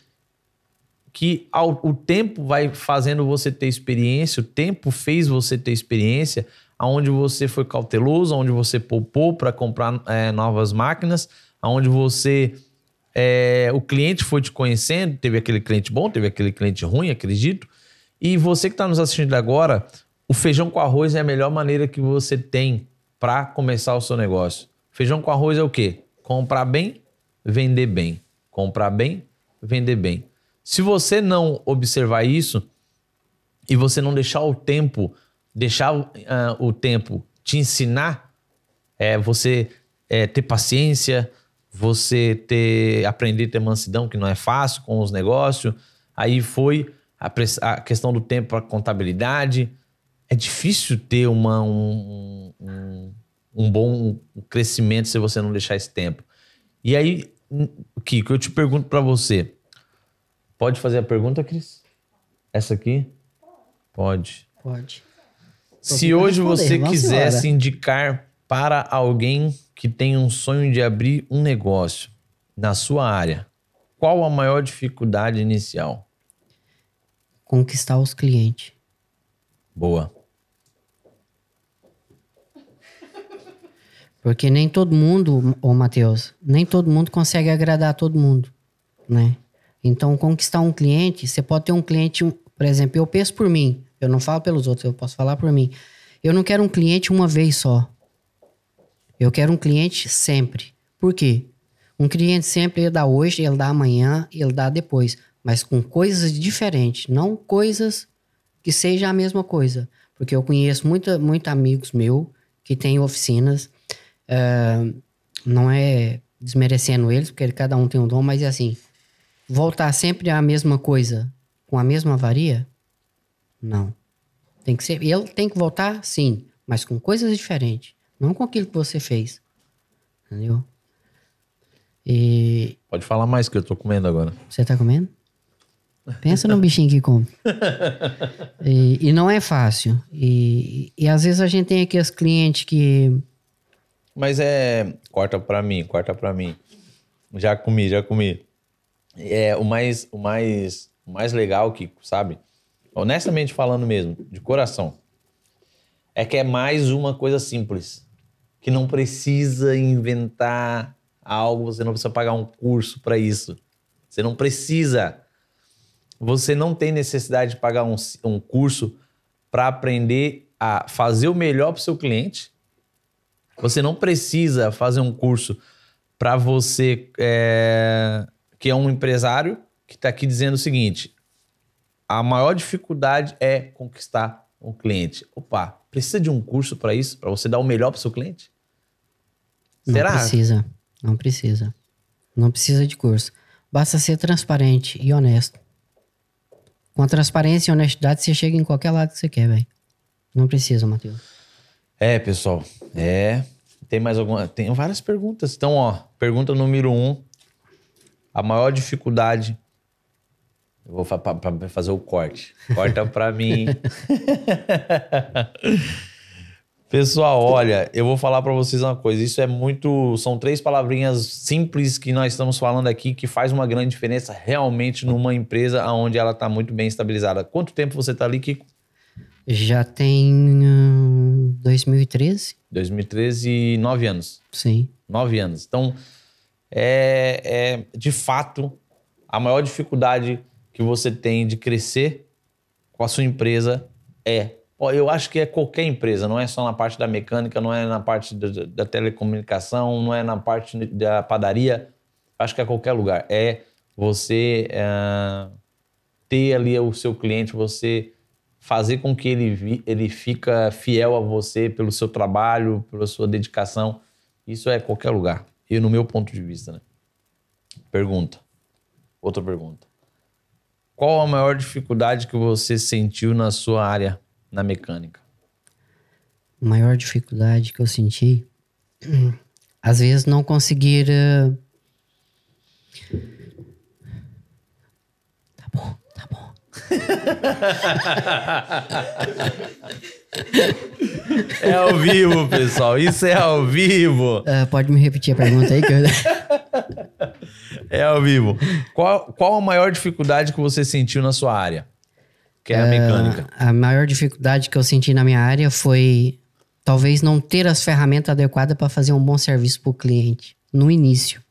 que ao, o tempo vai fazendo você ter experiência, o tempo fez você ter experiência, aonde você foi cauteloso, onde você poupou para comprar eh, novas máquinas, aonde você é, o cliente foi te conhecendo, teve aquele cliente bom, teve aquele cliente ruim, acredito. E você que está nos assistindo agora, o feijão com arroz é a melhor maneira que você tem para começar o seu negócio. Feijão com arroz é o quê? Comprar bem, vender bem. Comprar bem, vender bem. Se você não observar isso e você não deixar o tempo, deixar ah, o tempo te ensinar, é, você é, ter paciência, você ter aprender a ter mansidão, que não é fácil com os negócios. Aí foi a, a questão do tempo para contabilidade. É difícil ter uma, um, um, um bom crescimento se você não deixar esse tempo. E aí, Kiko, eu te pergunto para você. Pode fazer a pergunta, Cris? Essa aqui? Pode. Pode. Se hoje você quisesse indicar para alguém que tem um sonho de abrir um negócio na sua área, qual a maior dificuldade inicial? Conquistar os clientes. Boa. Porque nem todo mundo, ô Matheus, nem todo mundo consegue agradar todo mundo, né? Então, conquistar um cliente, você pode ter um cliente, por exemplo, eu penso por mim, eu não falo pelos outros, eu posso falar por mim. Eu não quero um cliente uma vez só. Eu quero um cliente sempre. Por quê? Um cliente sempre ele dá hoje, ele dá amanhã, ele dá depois, mas com coisas diferentes, não coisas que seja a mesma coisa. Porque eu conheço muitos muito amigos meus que têm oficinas, uh, não é desmerecendo eles, porque cada um tem um dom, mas é assim, voltar sempre a mesma coisa com a mesma varia? Não. Tem que ser, ele tem que voltar, sim, mas com coisas diferentes, não com aquilo que você fez. Entendeu? E... Pode falar mais que eu tô comendo agora. Você tá comendo? Pensa no bichinho que come. e, e, não é fácil. E, e, às vezes a gente tem aqui os clientes que. Mas é. Corta pra mim, corta pra mim. Já comi, já comi. É o mais, o mais, o mais legal, Kiko, sabe? Honestamente falando mesmo, de coração. É que é mais uma coisa simples. Que não precisa inventar algo, você não precisa pagar um curso para isso. Você não precisa. Você não tem necessidade de pagar um, um curso para aprender a fazer o melhor para o seu cliente. Você não precisa fazer um curso para você é, que é um empresário que está aqui dizendo o seguinte: a maior dificuldade é conquistar um cliente. Opa, precisa de um curso para isso, para você dar o melhor para o seu cliente? Será? Não precisa. Não precisa. Não precisa de curso. Basta ser transparente e honesto. Com a transparência e honestidade, você chega em qualquer lado que você quer, velho. Não precisa, Matheus. É, pessoal. É. Tem mais alguma? Tem várias perguntas. Então, ó, pergunta número um. A maior dificuldade. Eu vou fa fazer o corte. Corta pra mim. Pessoal, olha, eu vou falar para vocês uma coisa. Isso é muito. São três palavrinhas simples que nós estamos falando aqui que faz uma grande diferença realmente numa empresa onde ela está muito bem estabilizada. Quanto tempo você está ali, Kiko? Já tem uh, 2013. 2013, nove anos. Sim. Nove anos. Então, é, é de fato a maior dificuldade que você tem de crescer com a sua empresa é eu acho que é qualquer empresa, não é só na parte da mecânica, não é na parte da, da telecomunicação, não é na parte da padaria. Acho que é qualquer lugar. É você é, ter ali o seu cliente, você fazer com que ele, ele fica fiel a você pelo seu trabalho, pela sua dedicação. Isso é qualquer lugar. E no meu ponto de vista, né? Pergunta. Outra pergunta. Qual a maior dificuldade que você sentiu na sua área na mecânica? A maior dificuldade que eu senti, às vezes não conseguir. Uh... Tá bom, tá bom. é ao vivo, pessoal. Isso é ao vivo. Uh, pode me repetir a pergunta aí? Que eu... é ao vivo. Qual, qual a maior dificuldade que você sentiu na sua área? Que é a mecânica? Uh, a maior dificuldade que eu senti na minha área foi talvez não ter as ferramentas adequadas para fazer um bom serviço para o cliente no início.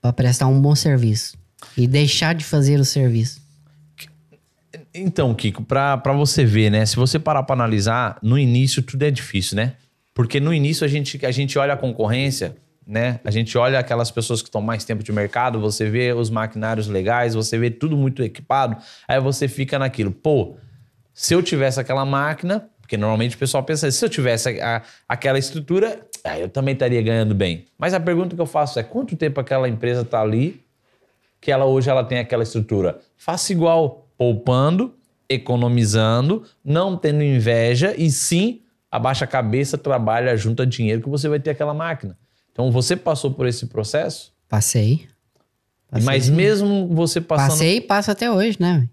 Para prestar um bom serviço. E deixar de fazer o serviço. Então, Kiko, para você ver, né? Se você parar para analisar, no início tudo é difícil, né? Porque no início a gente, a gente olha a concorrência né? A gente olha aquelas pessoas que estão mais tempo de mercado, você vê os maquinários legais, você vê tudo muito equipado, aí você fica naquilo, pô, se eu tivesse aquela máquina, porque normalmente o pessoal pensa, se eu tivesse a, aquela estrutura, eu também estaria ganhando bem. Mas a pergunta que eu faço é, quanto tempo aquela empresa está ali que ela hoje ela tem aquela estrutura? Faça igual, poupando, economizando, não tendo inveja e sim abaixa a cabeça, trabalha, junta dinheiro que você vai ter aquela máquina. Então você passou por esse processo? Passei. Passei mas mesmo você passando. Passei e passa até hoje, né?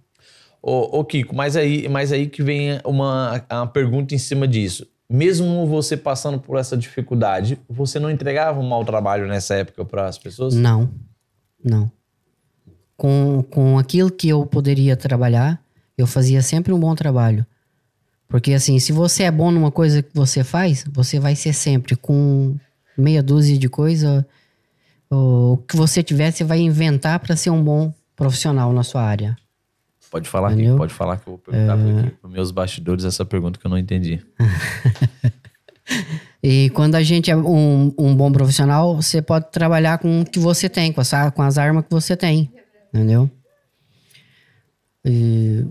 Ô, ô, Kiko, mas aí, mas aí que vem uma, uma pergunta em cima disso. Mesmo você passando por essa dificuldade, você não entregava um mau trabalho nessa época para as pessoas? Não, não. Com, com aquilo que eu poderia trabalhar, eu fazia sempre um bom trabalho. Porque assim, se você é bom numa coisa que você faz, você vai ser sempre com meia dúzia de coisa, o que você tiver, você vai inventar para ser um bom profissional na sua área. Pode falar aqui, pode falar que eu vou perguntar para os meus bastidores essa pergunta que eu não entendi. E quando a gente é um, um bom profissional, você pode trabalhar com o que você tem, com as, com as armas que você tem. Entendeu? E-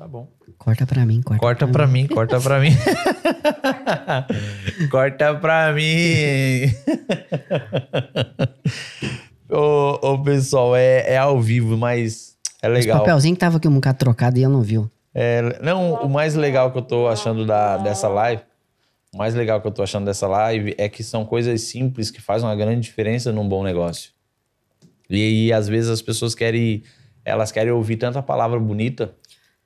tá bom. corta pra mim, corta. Corta pra mim, corta pra mim. corta pra mim. ô, ô, pessoal, é, é ao vivo, mas é Esse legal. papelzinho que tava aqui um bocado trocado e eu não viu. É, não, o mais legal que eu tô achando da, dessa live, o mais legal que eu tô achando dessa live é que são coisas simples que fazem uma grande diferença num bom negócio. E aí, às vezes, as pessoas querem, elas querem ouvir tanta palavra bonita,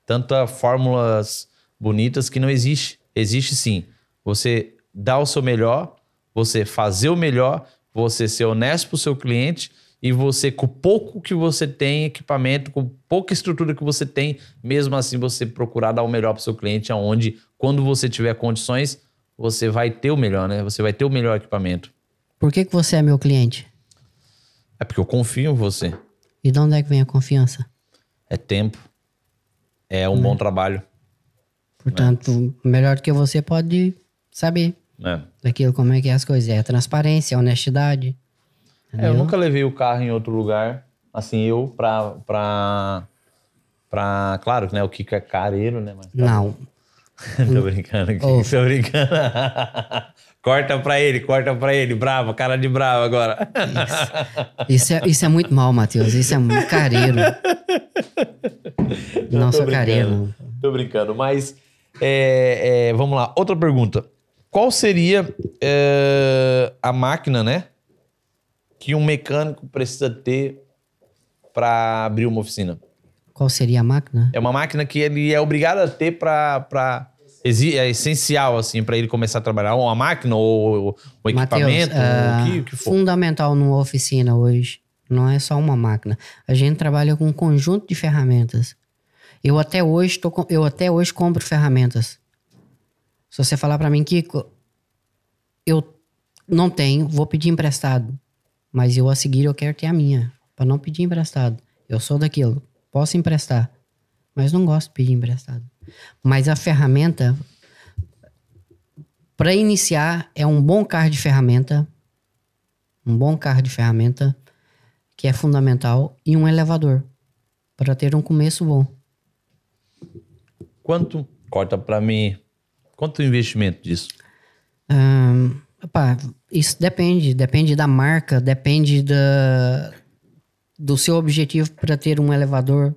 tanta fórmulas bonitas que não existe. Existe sim. Você dar o seu melhor, você fazer o melhor, você ser honesto pro seu cliente e você, com o pouco que você tem, equipamento, com pouca estrutura que você tem, mesmo assim você procurar dar o melhor pro seu cliente, aonde, quando você tiver condições, você vai ter o melhor, né? Você vai ter o melhor equipamento. Por que, que você é meu cliente? É porque eu confio em você. E de onde é que vem a confiança? É tempo. É um bom trabalho. Portanto, melhor do que você pode saber né? daquilo, como é que é as coisas. É a transparência, a honestidade. É, eu nunca levei o carro em outro lugar, assim, eu, pra. pra, pra claro, né? O Kiko é careiro, né? Mas, Não. tô brincando aqui, Ô. tô brincando. corta pra ele, corta pra ele, bravo, cara de bravo agora. Isso é, isso é muito mal, Matheus. Isso é muito careiro. Tô brincando, careiro. Tô brincando, mas é, é, vamos lá. Outra pergunta. Qual seria é, a máquina, né? Que um mecânico precisa ter para abrir uma oficina? Qual seria a máquina? É uma máquina que ele é obrigado a ter para é essencial assim para ele começar a trabalhar, ou uma máquina ou o equipamento, ah, o que, que for. fundamental numa oficina hoje não é só uma máquina. A gente trabalha com um conjunto de ferramentas. Eu até hoje tô, eu até hoje compro ferramentas. Se você falar pra mim, Kiko, eu não tenho, vou pedir emprestado. Mas eu a seguir eu quero ter a minha, Pra não pedir emprestado. Eu sou daquilo, posso emprestar, mas não gosto de pedir emprestado. Mas a ferramenta para iniciar é um bom carro de ferramenta, um bom carro de ferramenta que é fundamental e um elevador para ter um começo bom. Quanto corta para mim? Quanto o investimento disso? Ahn, opá, isso depende, depende da marca, depende da, do seu objetivo para ter um elevador.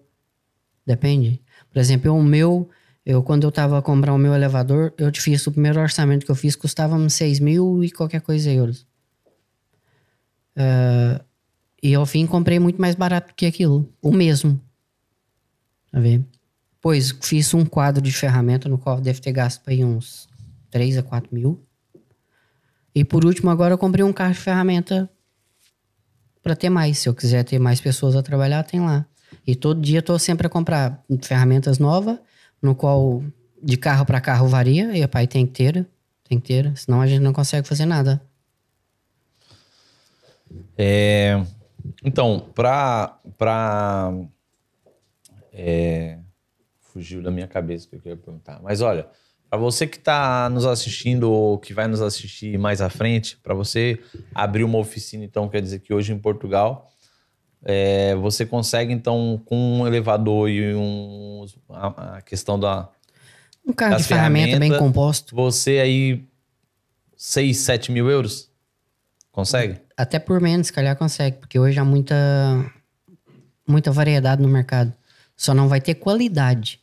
Depende. Por exemplo, o meu, eu quando eu tava a comprar o meu elevador, eu te fiz o primeiro orçamento que eu fiz custava uns 6 mil e qualquer coisa euros. Ah, e ao fim comprei muito mais barato que aquilo, o mesmo. Tá vendo? Pois fiz um quadro de ferramenta no qual deve ter gasto aí uns 3 a 4 mil. E por último, agora eu comprei um carro de ferramenta para ter mais. Se eu quiser ter mais pessoas a trabalhar, tem lá. E todo dia tô sempre a comprar ferramentas novas, no qual de carro para carro varia, e pai tem que ter, tem que ter, senão a gente não consegue fazer nada. É, então, pra. pra é, fugiu da minha cabeça o que eu queria perguntar. Mas olha, para você que está nos assistindo ou que vai nos assistir mais à frente, para você abrir uma oficina, então, quer dizer que hoje em Portugal, é, você consegue, então, com um elevador e um, a, a questão da. Um carro de ferramenta bem ferramentas. composto, Você aí, 6, 7 mil euros? Consegue? até por menos, se calhar consegue, porque hoje há muita, muita variedade no mercado. Só não vai ter qualidade.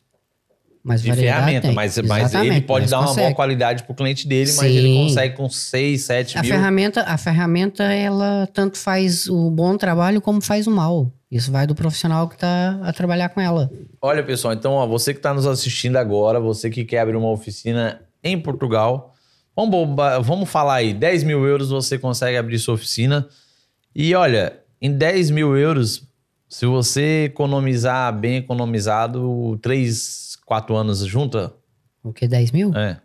Mas de ferramenta, tem. mas, mas ele pode mas dar uma boa consegue. qualidade pro cliente dele, mas ele Sim. consegue com 6, 7 A mil. ferramenta, a ferramenta, ela tanto faz o bom trabalho como faz o mal. Isso vai do profissional que tá a trabalhar com ela. Olha, pessoal, então, ó, você que está nos assistindo agora, você que quer abrir uma oficina em Portugal, vamos, vamos falar aí, 10 mil euros você consegue abrir sua oficina. E olha, em 10 mil euros, se você economizar bem economizado, 3, 4 anos junta, O que, 10 mil? é.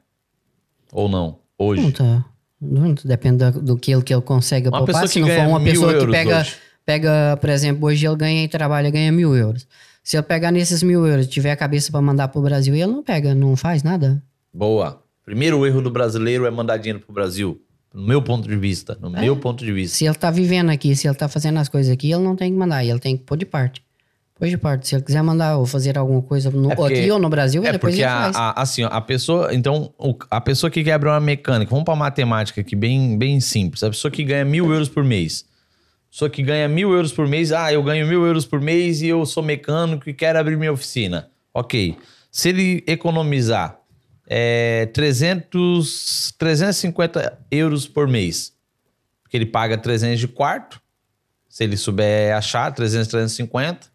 Ou não, hoje. Junta. Não, Depende do, do que ele, que ele consegue Uma poupar. pessoa Se que não for uma pessoa que pega, hoje. pega, por exemplo, hoje ele ganha e trabalha, ganha mil euros. Se ele pegar nesses mil euros, tiver a cabeça para mandar pro Brasil, ele não pega, não faz nada. Boa. Primeiro erro do brasileiro é mandar dinheiro pro Brasil. No meu ponto de vista. No É. meu ponto de vista. Se ele tá vivendo aqui, se ele tá fazendo as coisas aqui, ele não tem que mandar, ele tem que pôr de parte. Pôr de parte. Se ele quiser mandar ou fazer alguma coisa no, É porque- aqui ou no Brasil, É depois porque ele faz. a- assim, ó, a pessoa, então, o- a pessoa que quebra uma mecânica, vamos para matemática aqui, bem, bem simples. A pessoa que ganha mil euros por mês. A pessoa que ganha mil euros por mês, ah, eu ganho mil euros por mês e eu sou mecânico e quero abrir minha oficina. Ok. Se ele economizar é, 300, 350 euros por mês, porque ele paga 300 de quarto, se ele souber achar, 300, 350,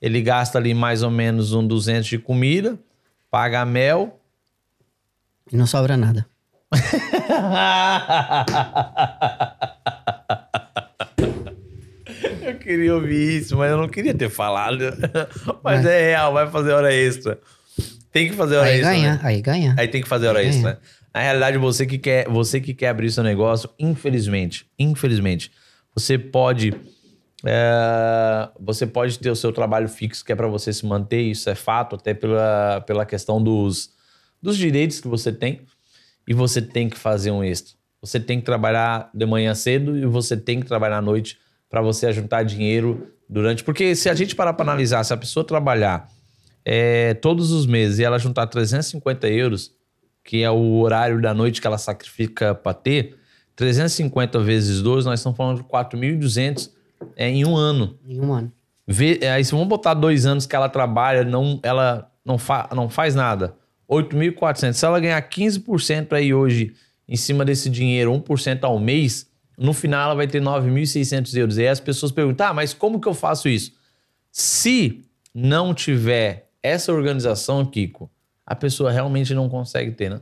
ele gasta ali mais ou menos um 200 de comida, paga mel. E não sobra nada. eu queria ouvir isso, mas eu não queria ter falado. Mas é real, vai fazer hora extra. Tem que fazer hora Aí extra. ganha, né? aí ganha. Aí tem que fazer hora Aí extra, ganha. né? Na realidade, você que quer, você que quer abrir seu negócio, infelizmente, infelizmente, você pode é, você pode ter o seu trabalho fixo que é para você se manter, isso é fato, até pela, pela questão dos, dos direitos que você tem, e você tem que fazer um extra. Você tem que trabalhar de manhã cedo e você tem que trabalhar à noite para você juntar dinheiro durante. Porque se a gente parar para analisar, se a pessoa trabalhar é, todos os meses e ela juntar 350 euros, que é o horário da noite que ela sacrifica para ter, 350 vezes 2, nós estamos falando de 4.200 é, em um ano. Em um ano. Vê, é, aí se vamos botar dois anos que ela trabalha, não, ela não, fa, não faz nada. 8.400. Se ela ganhar 15% aí hoje em cima desse dinheiro, 1% ao mês, no final ela vai ter 9.600 euros. E aí as pessoas perguntam, tá, mas como que eu faço isso? Se não tiver essa organização, Kiko, a pessoa realmente não consegue ter, né?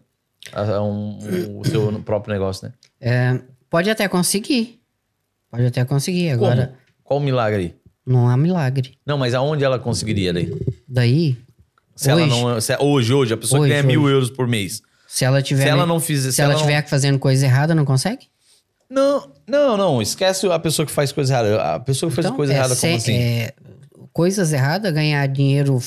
Um- um- o seu próprio negócio, né? É, pode até conseguir. Pode até conseguir. Agora, Como? Qual o milagre aí? não há milagre. Não, mas aonde ela conseguiria daí? Daí, Se ela Hoje. não, se- hoje, hoje, a pessoa Hoje, ganha mil hoje. euros por mês. se ela tiver, Se ela não fizer. se ela estiver fazendo coisa errada, não consegue? Não, não, não. Esquece a pessoa que faz coisa errada. A pessoa que faz Então, coisa é errada, se- como assim? é, coisas erradas, ganhar dinheiro,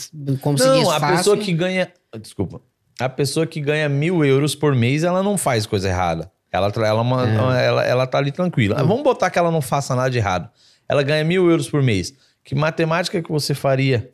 conseguir não, isso a fácil. pessoa que ganha. Desculpa. A pessoa que ganha mil euros por mês, ela não faz coisa errada. Ela, ela, uma- É. ela, ela tá ali tranquila. Hum. Vamos botar que ela não faça nada de errado. Ela ganha mil euros por mês. Que matemática que você faria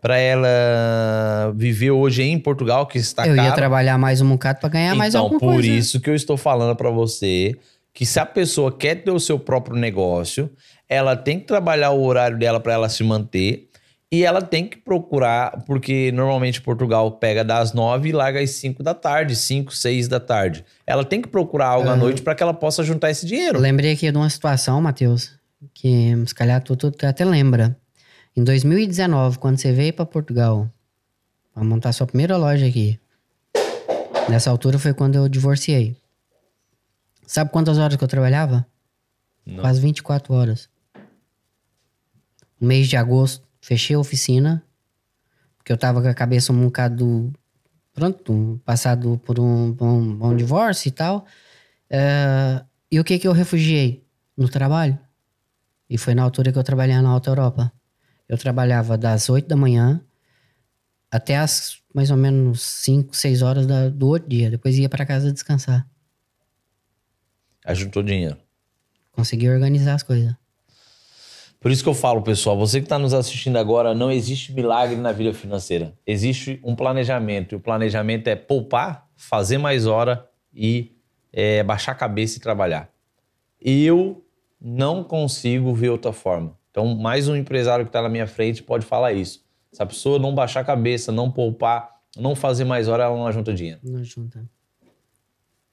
para ela viver hoje em Portugal, que está Eu ia caro? trabalhar mais um bocado pra ganhar mais então, alguma por coisa. isso que eu estou falando para você que se a pessoa quer ter o seu próprio negócio, ela tem que trabalhar o horário dela para ela se manter e ela tem que procurar, porque normalmente Portugal pega das nove e larga às cinco da tarde, cinco, seis da tarde. Ela tem que procurar algo à noite para que ela possa juntar esse Eu dinheiro. lembrei aqui de uma situação, Matheus, que se calhar tu, tu até lembra. Em 2019, quando você veio pra Portugal, pra montar sua primeira loja aqui, nessa altura foi quando eu divorciei. Sabe quantas horas que eu trabalhava? Não. Quase 24 horas. No mês de agosto, fechei a oficina, porque eu tava com a cabeça um bocado. Pronto, passado por um, por um, por um divórcio e tal. É, e o que que eu refugiei? No trabalho. E foi na altura que eu trabalhava na Alta Europa. Eu trabalhava das 8 da manhã até as mais ou menos 5, 6 horas da- do outro dia. Depois ia para casa descansar. Aí juntou dinheiro. Consegui organizar as coisas. Por isso que eu falo, pessoal, você que está nos assistindo agora, não existe milagre na vida financeira. Existe um planejamento. E o planejamento é poupar, fazer mais hora e é, baixar a cabeça e trabalhar. Eu não consigo ver outra forma. Então, mais um empresário que está na minha frente pode falar isso. Se a pessoa não baixar a cabeça, não poupar, não fazer mais hora, ela não junta dinheiro. Não junta.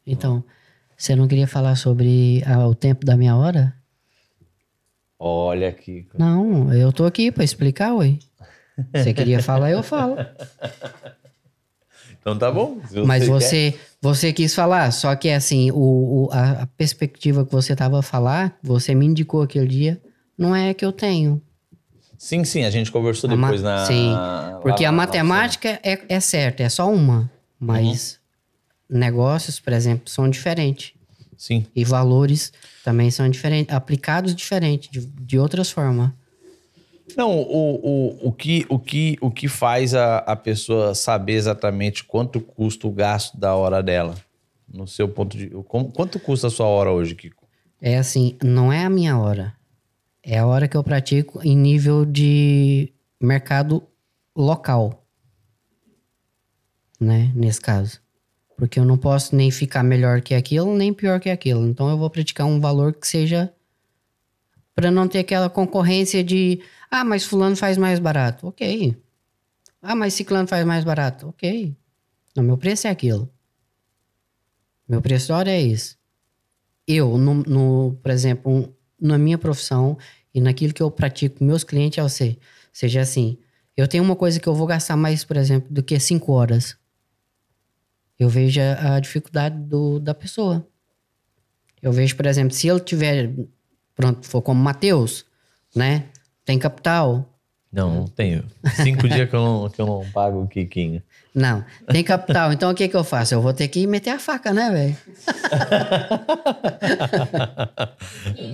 Então, você não queria falar sobre ah, o tempo da minha hora? Olha aqui. Não, eu tô aqui para explicar, ué. Você queria falar, eu falo. Então tá bom. Se Mas quer- você, você quis falar, só que assim, o, o- a, a perspectiva que você tava a falar, você me indicou aquele dia, não é que eu tenho. Sim, sim, a gente conversou A depois na. Sim, lá porque na- a matemática é, é certa, é só uma. Mas Uhum. negócios, por exemplo, são diferentes. Sim. E valores também são diferentes, aplicados diferente, de, de outras formas. Não, o, o, o, que, o, que, o que faz a, a pessoa saber exatamente quanto custa o gasto da hora dela? No seu ponto de. como- Quanto custa a sua hora hoje, Kiko? É assim, não é a minha hora. É a hora que eu pratico em nível de mercado local. Né? Nesse caso. Porque eu não posso nem ficar melhor que aquilo, nem pior que aquilo. Então eu vou praticar um valor que seja para não ter aquela concorrência de, ah, mas fulano faz mais barato. OK. Ah, mas ciclano faz mais barato. OK. Não, meu preço é aquilo. Meu preço da hora é esse eu, no, no- por exemplo, um- na minha profissão e naquilo que eu pratico com meus clientes, é você. Seja assim, eu tenho uma coisa que eu vou gastar mais, por exemplo, do que cinco horas. Eu vejo a, a dificuldade do, da pessoa. Eu vejo, por exemplo, se ele tiver, pronto, for como Matheus, né? Tem capital, Não, não tenho. Cinco dias que eu não, que eu não pago o Kikinho. Não, tem capital. Então o que que eu faço? Eu vou ter que meter a faca, né, velho?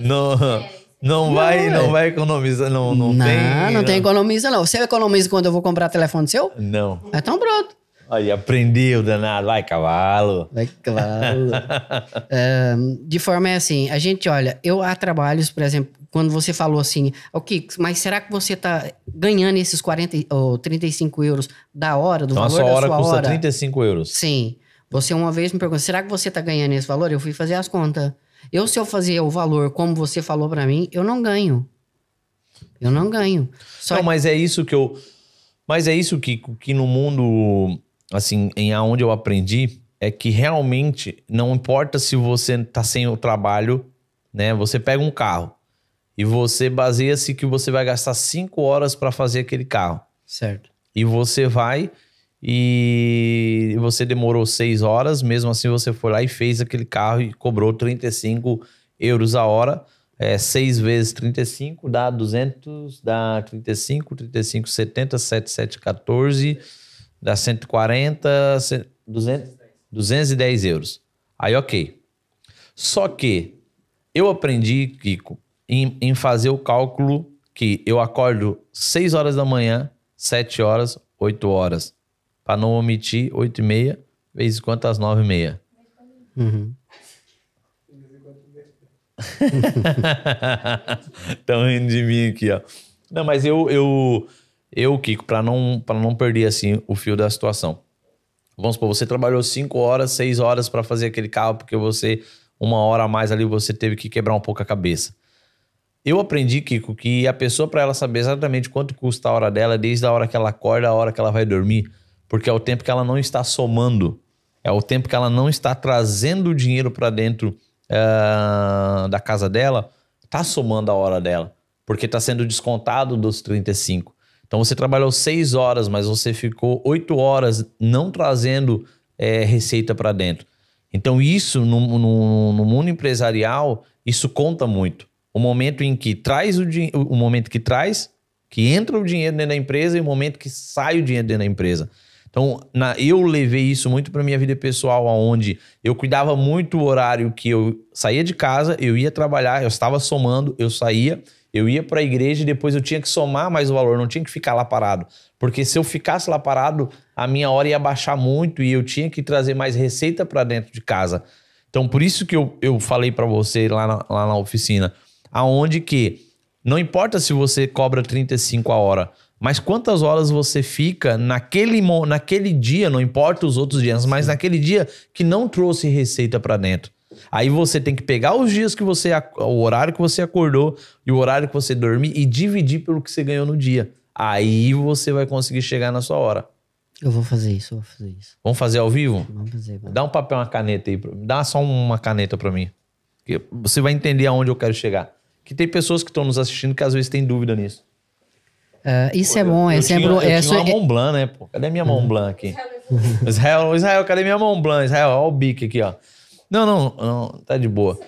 não, não vai, não vai economizar, não, não, não, tem. não tem economiza, não. Você economiza quando eu vou comprar telefone seu? Não. Então pronto. Aí aprendeu, danado. Vai, cavalo. Vai, cavalo. De forma é assim, a gente olha, eu há trabalhos, por exemplo, quando você falou assim, ok, mas será que você tá ganhando esses 40 e- ou 35 euros da hora, do Então a valor sua da hora sua custa hora? 35 euros. Sim. Você uma vez me perguntou, será que você tá ganhando esse valor? Eu fui fazer as contas. Eu, se eu fazer o valor como você falou pra mim, eu não ganho. Eu não ganho. Só Não, mas é isso que eu. Mas é isso que, que no mundo, assim, em aonde eu aprendi, é que realmente não importa se você tá sem o trabalho, né? Você pega um carro e você baseia-se que você vai gastar cinco horas para fazer aquele carro. Certo. E você vai e você demorou seis horas, mesmo assim você foi lá e fez aquele carro e cobrou 35 euros a hora. É, 6 vezes 35 dá 200, dá 35, 35, 70, 7, 7, 14, dá 140, ce- 200, 210 euros. Aí, ok. Só que eu aprendi, Kiko, em, em fazer o cálculo que eu acordo 6 horas da manhã, 7 horas, 8 horas. Para não omitir 8 e meia, vezes quantas 9 e meia. Uhum. Estão rindo de mim aqui, ó. Não, mas eu, eu, eu Kiko, para não, pra não perder assim o fio da situação. Vamos supor, você trabalhou 5 horas, 6 horas para fazer aquele carro, porque você, uma hora a mais ali, você teve que quebrar um pouco a cabeça. Eu aprendi, Kiko, que a pessoa, para ela saber exatamente quanto custa a hora dela, desde a hora que ela acorda a hora que ela vai dormir, porque é o tempo que ela não está somando, é o tempo que ela não está trazendo o dinheiro para dentro ah, da casa dela, tá somando a hora dela, porque tá sendo descontado dos 35. Então você trabalhou 6 horas, mas você ficou 8 horas não trazendo eh, receita para dentro. Então isso, no, no- no mundo empresarial, isso conta muito. O momento em que traz o o momento que traz, que entra o dinheiro dentro da empresa e o momento que sai o dinheiro dentro da empresa. Então, na- eu levei isso muito para minha vida pessoal, onde eu cuidava muito o horário que eu saía de casa, eu ia trabalhar, eu estava somando, eu saía, eu ia para a igreja e depois eu tinha que somar mais o valor, não tinha que ficar lá parado. Porque se eu ficasse lá parado, a minha hora ia baixar muito e eu tinha que trazer mais receita para dentro de casa. Então, por isso que eu, eu falei para você lá na, lá na oficina, aonde que não importa se você cobra 35 a hora, mas quantas horas você fica naquele, naquele dia, não importa os outros dias, mas naquele dia que não trouxe receita para dentro. Aí você tem que pegar os dias que você, o horário que você acordou e o horário que você dorme e dividir pelo que você ganhou no dia. Aí você vai conseguir chegar na sua hora. Eu vou fazer isso, eu vou fazer isso. Vamos fazer ao vivo? Vamos fazer. vamos. Dá um papel, uma caneta aí. Dá só uma caneta pra mim. Que você vai entender aonde eu quero chegar. Que tem pessoas que estão nos assistindo que às vezes têm dúvida nisso. Ah, isso é bom, é eu sempre. Tinha, eu é tinha uma Mont Blanc, né, pô? Cadê minha Mont Blanc aqui? Israel, Israel, cadê minha Mont Blanc? Israel, ó o bico aqui, ó. Não, não, não, tá de boa.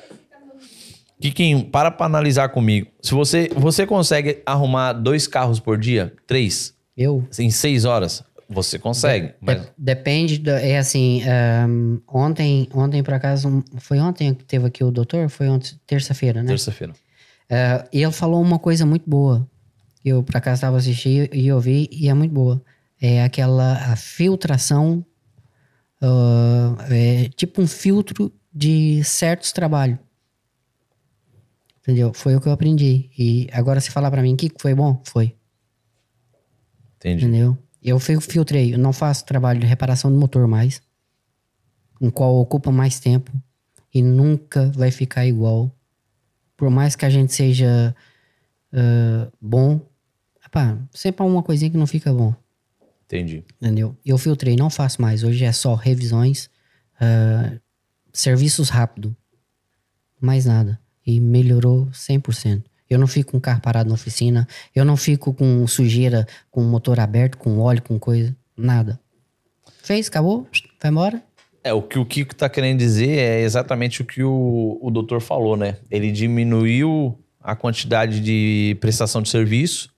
Kikinho, para pra analisar comigo. Se você, você consegue arrumar dois carros por dia, três, Eu? em seis horas, Você consegue. De- mas- Depende, do- é assim, ahn, ontem, ontem por acaso, um- foi ontem que teve aqui o doutor? Foi ontem, terça-feira, né? Terça-feira. É, e ele falou uma coisa muito boa. Eu, por acaso, estava assistindo e eu vi, e é muito boa. É aquela a filtração, ah, é tipo um filtro de certos trabalhos. Entendeu? Foi o que eu aprendi. E agora, se falar pra mim que foi bom, foi. Entendi. Entendeu? Eu fi- filtrei, eu não faço trabalho de reparação de motor mais, em qual ocupa mais tempo e nunca vai ficar igual. Por mais que a gente seja ah, bom, epá, sempre há uma coisinha que não fica bom, Entendi. entendeu? Eu filtrei, não faço mais. Hoje é só revisões, ah, serviços rápido, mais nada. E melhorou 100%. Eu não fico com o carro parado na oficina, eu não fico com sujeira, com o motor aberto, com óleo, com coisa, nada. Fez, acabou, vai embora. É, o que o Kiko tá querendo dizer é exatamente o que o, o doutor falou, né? Ele diminuiu a quantidade de prestação de serviço,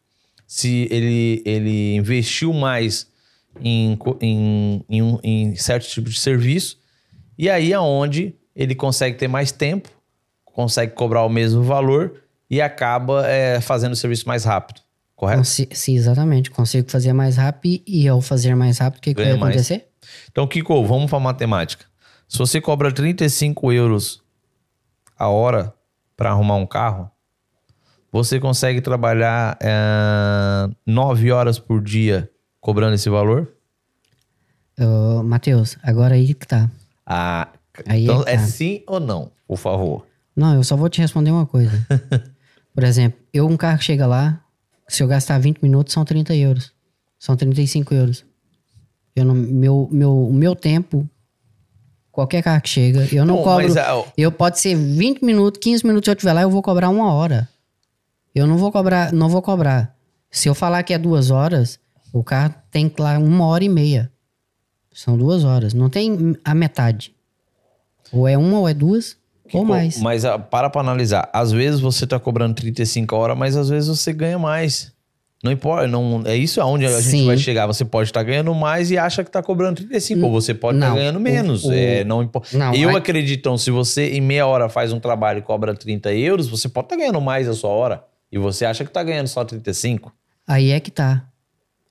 se ele, ele investiu mais em, em, em, um- em certo tipo de serviço, e aí é onde ele consegue ter mais tempo, consegue cobrar o mesmo valor e acaba é, fazendo o serviço mais rápido, correto? Consi- sim, exatamente. Consigo fazer mais rápido e ao fazer mais rápido, o que, que vai acontecer? Então, Kiko, vamos para matemática. Se você cobra 35 euros a hora para arrumar um carro, você consegue trabalhar 9 horas por dia cobrando esse valor? Ô, Matheus, agora aí que tá. Ah, Aí então é que é tá. sim ou não, por favor? Não, eu só vou te responder uma coisa. Por exemplo, eu, um carro que chega lá, se eu gastar 20 minutos, são 30 euros. São 35 euros. Eu não, meu, meu, o meu tempo, qualquer carro que chega, eu não Bom, cobro. mas, ah, Eu pode ser 20 minutos, 15 minutos, se eu estiver lá, eu vou cobrar uma hora. Eu não vou cobrar, não vou cobrar. Se eu falar que é duas horas, o carro tem que lá uma hora e meia. São duas horas. Não tem a metade. Ou é uma, ou é duas, ou Kiko, mais. Mas ah, para para analisar. Às vezes você tá cobrando 35 horas, mas às vezes você ganha mais. Não importa, não, é isso aonde a gente Sim. vai chegar. Você pode estar ganhando mais e acha que tá cobrando 35, ou você pode estar Não, ganhando o- menos. o- é, não importa. Não, Eu acredito, então, se você em meia hora faz um trabalho e cobra 30 euros, você pode estar ganhando mais a sua hora. E você acha que tá ganhando só 35. Aí é que tá.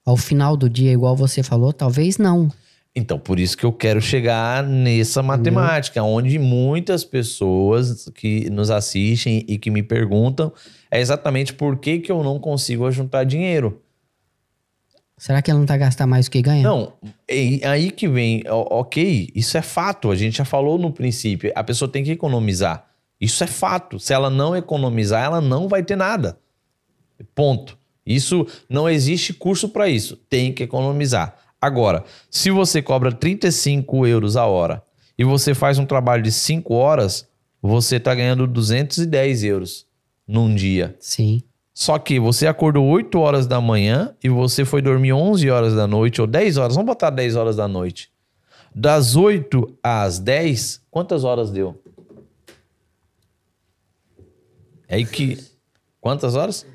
Ao final do dia, igual você falou, talvez não. Então, por isso que eu quero chegar nessa matemática, onde muitas pessoas que nos assistem e que me perguntam é exatamente por que, que eu não consigo juntar dinheiro. Será que ele não tá gastando mais do que ganha? Não, é aí que vem, ok, isso é fato, a gente já falou no princípio, a pessoa tem que economizar. Isso é fato. Se ela não economizar, ela não vai ter nada. Ponto. Isso não existe curso para isso. Tem que economizar. Agora, se você cobra 35 euros a hora e você faz um trabalho de 5 horas, você está ganhando 210 euros num dia. Sim. Só que você acordou 8 horas da manhã e você foi dormir 11 horas da noite ou 10 horas. Vamos botar 10 horas da noite. Das 8 às 10, quantas horas deu? É aí que. Quantas horas?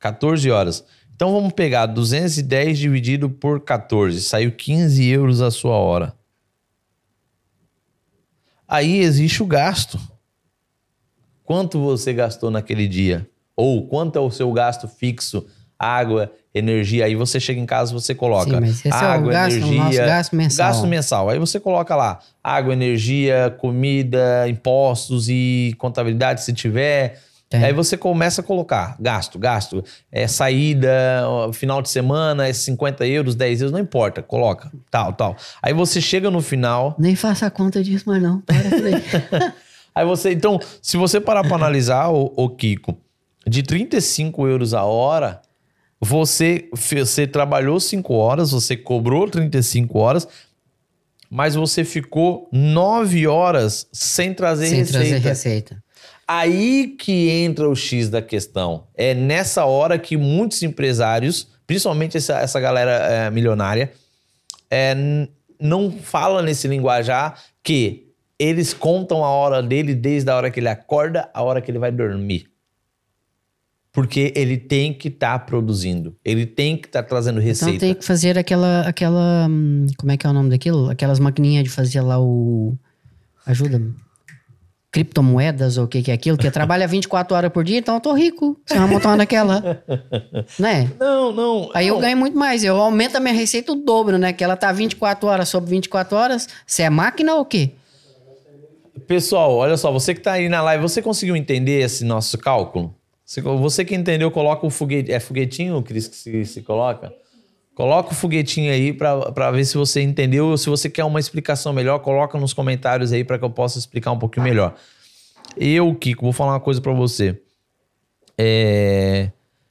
14 horas. Então vamos pegar 210 dividido por 14. Saiu 15 euros a sua hora. Aí existe o gasto. Quanto você gastou naquele dia? Ou quanto é o seu gasto fixo? Água, energia. Aí você chega em casa você coloca Sim, é o água, gasto- o energia. gasto mensal. Gasto mensal. Aí você coloca lá água, energia, comida, impostos e contabilidade se tiver. Tem. Aí você começa a colocar gasto, gasto, é saída, final de semana, é 50 euros, 10 euros, não importa, coloca, tal, tal. Aí você chega no final, Nem faça a conta disso, mas não. Para aí. Você, então, se você parar para analisar, o, o Kiko, de 35 euros a hora, você, você trabalhou 5 horas, você cobrou 35 horas, mas você ficou 9 horas sem trazer Sem receita. trazer receita. Aí que entra o X da questão. É nessa hora que muitos empresários, principalmente essa, essa galera é, milionária, é, não fala nesse linguajar que eles contam a hora dele desde a hora que ele acorda à hora que ele vai dormir. Porque ele tem que estar produzindo. Ele tem que estar trazendo receita. Então tem que fazer aquela, aquela. hum, Como é que é o nome daquilo? Aquelas maquininhas de fazer lá o. Ajuda-me. Criptomoedas ou o que, que é aquilo, que trabalha 24 horas por dia, então eu tô rico. Você vai montar uma daquela. né? Não, não. Aí eu não. ganho muito mais. Eu aumento a minha receita o dobro, né? Que ela tá 24 horas sobre 24 horas. Você é máquina ou o quê? Pessoal, olha só, você que tá aí na live, você conseguiu entender esse nosso cálculo? Você, você que entendeu, coloca o foguete. É foguetinho, Cris, que se, se coloca? Coloca o foguetinho aí pra ver se você entendeu. Se você quer uma explicação melhor, coloca nos comentários aí pra que eu possa explicar um pouquinho melhor. Eu, Kiko, vou falar uma coisa pra você. É...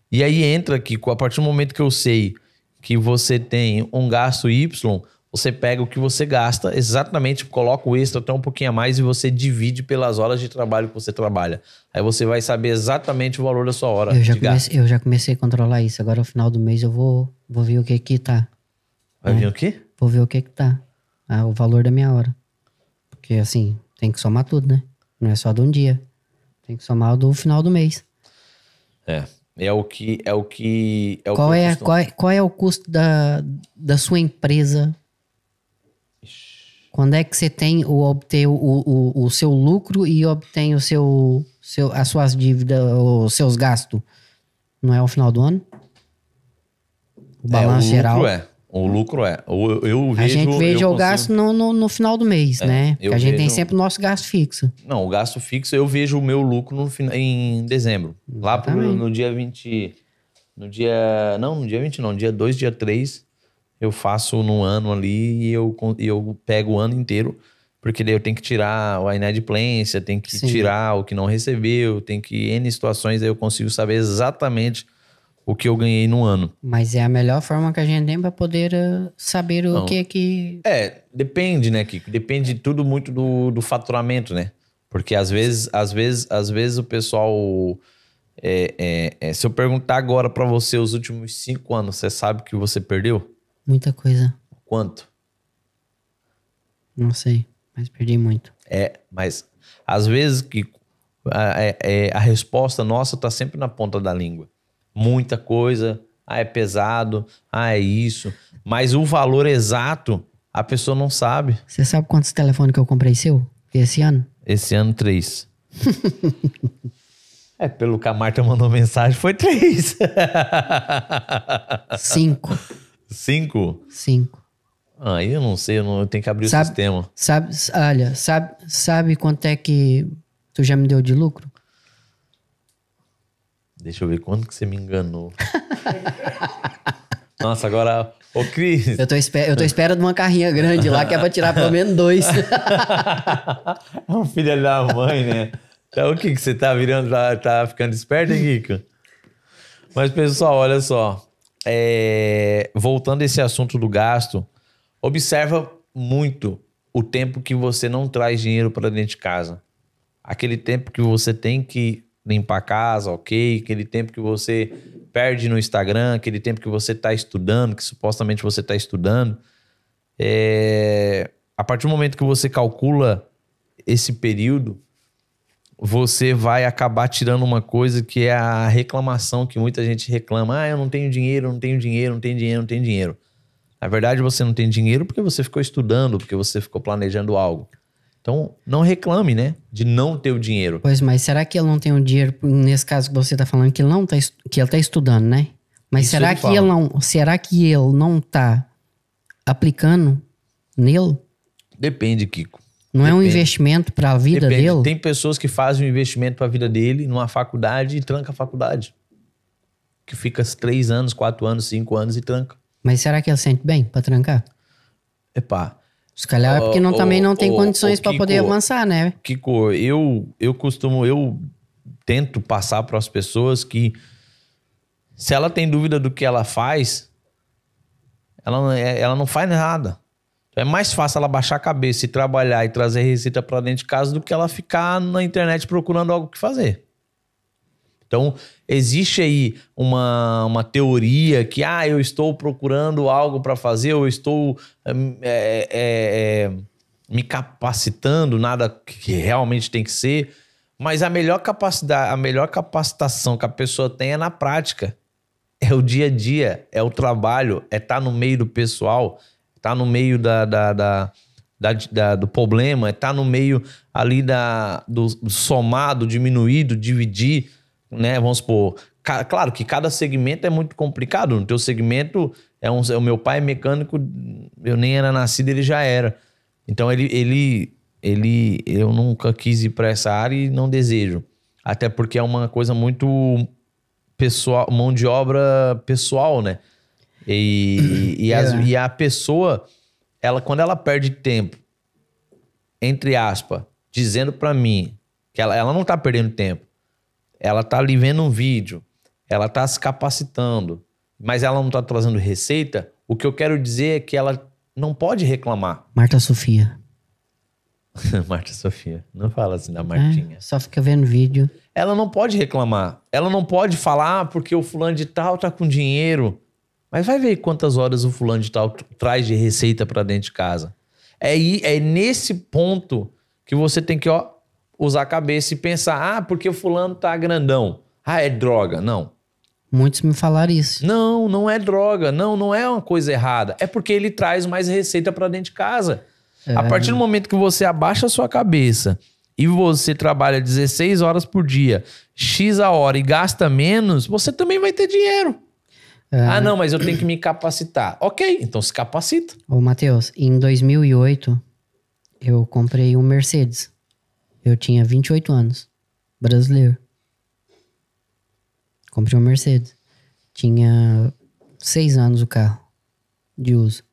E aí entra, Kiko, a partir do momento que eu sei que você tem um gasto Y, você pega o que você gasta, exatamente, coloca o extra até um pouquinho a mais e você divide pelas horas de trabalho que você trabalha. Aí você vai saber exatamente o valor da sua hora Eu já, comecei, eu já comecei a controlar isso. Agora, no final do mês, eu vou, vou ver o que que tá. Vai vir o quê? Vou ver o que que tá. Ah, o valor da minha hora. Porque, assim, tem que somar tudo, né? Não é só de um dia. Tem que somar o do final do mês. É. É o que. É o que. É o Qual que é, qual, é, qual é o custo da, da sua empresa? Quando é que você tem o obter o, o, o seu lucro e obtém o seu, seu, as suas dívidas, os seus gastos? Não é ao final do ano? O balanço é, o geral. Lucro é. O lucro é. Eu, eu vejo. a gente veja o consigo- gasto no, no, no final do mês, né? Porque a gente tem vejo- sempre o nosso gasto fixo. Não, o gasto fixo eu vejo o meu lucro no, em dezembro. Lá pro, Exatamente. no dia 20. No dia. Não, no dia 20 não. Dia 2, dia 3, eu faço no ano ali e eu, eu pego o ano inteiro. Porque daí eu tenho que tirar a inadimplência, tenho que Sim. tirar o que não recebeu, tem que. N situações aí eu consigo saber exatamente o que eu ganhei no ano. Mas é a melhor forma que a gente tem para poder eh, saber o Não. que que. É, depende, né, Kiko? Depende tudo muito do, do faturamento, né? Porque às vezes, às vezes, às vezes o pessoal. é, é, é, se eu perguntar agora pra você os últimos cinco anos, você sabe que você perdeu? Muita coisa. Quanto? Não sei, mas perdi muito. É, mas às vezes que a, é- é, a resposta nossa tá sempre na ponta da língua. Muita coisa, ah, é pesado, ah, é isso. Mas o valor exato, a pessoa não sabe. Você sabe quantos telefones que eu comprei seu esse ano? Esse ano, três. é, pelo que a Marta mandou mensagem, foi três. Cinco. Cinco? Cinco. Aí eu não sei, eu, não, eu tenho que abrir o Sabe- sistema. Sabe, olha, sabe, sabe quanto é que tu já me deu de lucro? Deixa eu ver quando que você me enganou. Nossa, agora. Ô, Cris. Eu tô, eu tô esperando uma carrinha grande lá que é pra tirar pelo menos dois. É um filho da mãe, né? Então, o que, que você tá virando? Tá, tá ficando esperto, hein? Mas, pessoal, olha só. É, voltando a esse assunto do gasto, observa muito o tempo que você não traz dinheiro para dentro de casa. Aquele tempo que você tem que limpar a casa, ok? Aquele tempo que você perde no Instagram, aquele tempo que você está estudando, que supostamente você está estudando. É, a partir do momento que você calcula esse período, você vai acabar tirando uma coisa que é a reclamação que muita gente reclama. Ah, eu não tenho dinheiro, não tenho dinheiro, não tenho dinheiro, não tenho dinheiro. Na verdade, você não tem dinheiro porque você ficou estudando, porque você ficou planejando algo. Então, não reclame, né? De não ter o dinheiro. Pois, mas será que ele não tem o dinheiro, nesse caso que você tá falando, que ele não tá, que ele tá estudando, né? Mas Isso será ele que fala. ele não, será que ele não tá aplicando nele? Depende, Kiko. Não é um Depende. investimento para a vida Depende. dele? Tem pessoas que fazem um investimento para a vida dele numa faculdade e tranca a faculdade. Que fica três anos, quatro anos, cinco anos e tranca. Mas será que ele sente bem para trancar? Epá, Se calhar é porque não, Ô, também não tem ô, condições ô, para poder avançar, né? Kiko, eu, eu costumo, eu tento passar para as pessoas que se ela tem dúvida do que ela faz, ela, não- é- ela não faz nada. É mais fácil ela baixar a cabeça e trabalhar e trazer receita para dentro de casa do que ela ficar na internet procurando algo que fazer. Então, existe aí uma, uma teoria que, ah, eu estou procurando algo para fazer, eu estou hum, é, é, é, me capacitando, nada que realmente tem que ser. Mas a melhor capacidade, a melhor capacitação que a pessoa tem é na prática. É o dia a dia, é o trabalho, é estar tá no meio do pessoal, tá no meio da, da, da, da, do problema, é tá no meio ali da, do, do somado, diminuído, dividir, né? Vamos supor. Claro que cada segmento é muito complicado. No teu segmento, é um, o meu pai é mecânico, eu nem era nascido, ele já era. Então ele, ele, ele, eu nunca quis ir para essa área e não desejo. Até porque é uma coisa muito pessoal, mão de obra pessoal, né? E, e, as, é. e a pessoa, ela quando ela perde tempo, entre aspas, dizendo para mim que ela, ela não tá perdendo tempo, ela tá ali vendo um vídeo, ela tá se capacitando, mas ela não tá trazendo receita, o que eu quero dizer é que ela não pode reclamar. Marta Sofia. Marta Sofia. Não fala assim da Martinha. É, só fica vendo vídeo. Ela não pode reclamar. Ela não pode falar ah, porque o fulano de tal tá com dinheiro. Mas vai ver quantas horas o fulano de tal traz de receita para dentro de casa. É, é nesse ponto que você tem que ó, usar a cabeça e pensar: ah, porque o fulano tá grandão. Ah, é droga. Não. Muitos me falaram isso. Não, não é droga. Não, não é uma coisa errada. É porque ele traz mais receita para dentro de casa. É. A partir do momento que você abaixa a sua cabeça e você trabalha 16 horas por dia, X a hora e gasta menos, você também vai ter dinheiro. É. Ah, não, mas eu tenho que me capacitar. Ok, então se capacita. Ô, Matheus, em 2008, eu comprei um Mercedes. Eu tinha 28 anos. Brasileiro. Comprei um Mercedes. Tinha seis anos o carro de uso.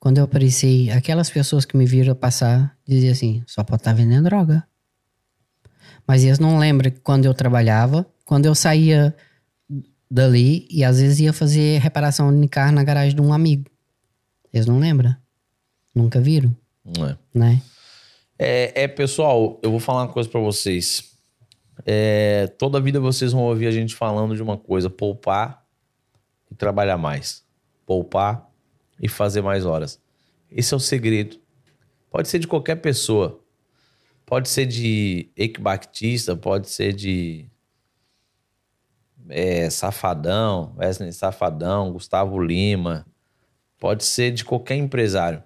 Quando eu apareci, aquelas pessoas que me viram passar diziam assim: só pode estar tá vendendo droga. Mas eles não lembram que quando eu trabalhava, quando eu saía dali e às vezes ia fazer reparação de carro na garagem de um amigo. Eles não lembram. Nunca viram. É. Né? É, é, pessoal, eu vou falar uma coisa para vocês. É, toda a vida vocês vão ouvir a gente falando de uma coisa: poupar e trabalhar mais. Poupar e fazer mais horas. Esse é o segredo. Pode ser de qualquer pessoa. Pode ser de Eike Batista, pode ser de é, Safadão, Wesley Safadão, Gustavo Lima. Pode ser de qualquer empresário.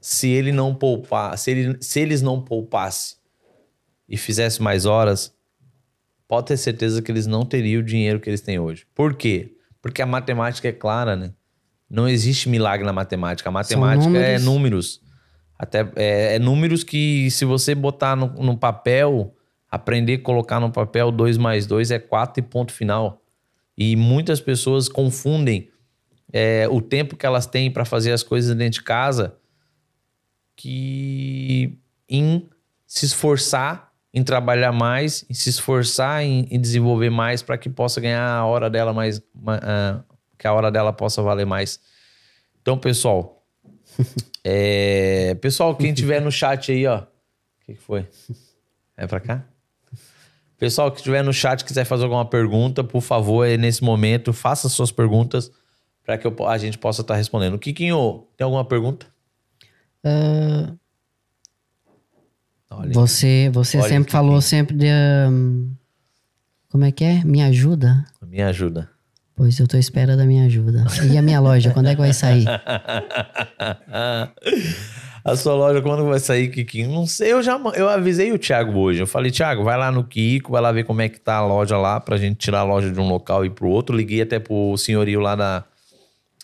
Se ele não poupar, se, ele, se eles não poupassem e fizessem mais horas, pode ter certeza que eles não teriam o dinheiro que eles têm hoje. Por quê? Porque a matemática é clara, né? Não existe milagre na matemática. A matemática números. é números. Até é, é, números que, se você botar no, no papel, aprender a colocar no papel 2 mais 2 é 4 e ponto final. E muitas pessoas confundem é, o tempo que elas têm para fazer as coisas dentro de casa que em se esforçar em trabalhar mais, em se esforçar em, em desenvolver mais para que possa ganhar a hora dela mais, uh, que a hora dela possa valer mais. Então, pessoal, é... pessoal, quem tiver no chat aí, ó, o que, que foi? É para cá? Pessoal que estiver no chat quiser fazer alguma pergunta, por favor, nesse momento, faça suas perguntas para que eu, a gente possa estar tá respondendo. Kikinho, tem alguma pergunta? Uh, você você sempre falou sempre de. Um, como é que é? Me ajuda? Me ajuda. Pois eu tô à espera da minha ajuda. E a minha loja, quando é que vai sair? a sua loja, quando vai sair, Kikinho? Não sei, eu já eu avisei o Thiago hoje. Eu falei, Thiago, vai lá no Kiko, vai lá ver como é que tá a loja lá, pra gente tirar a loja de um local e ir pro outro. Liguei até pro senhorio lá da,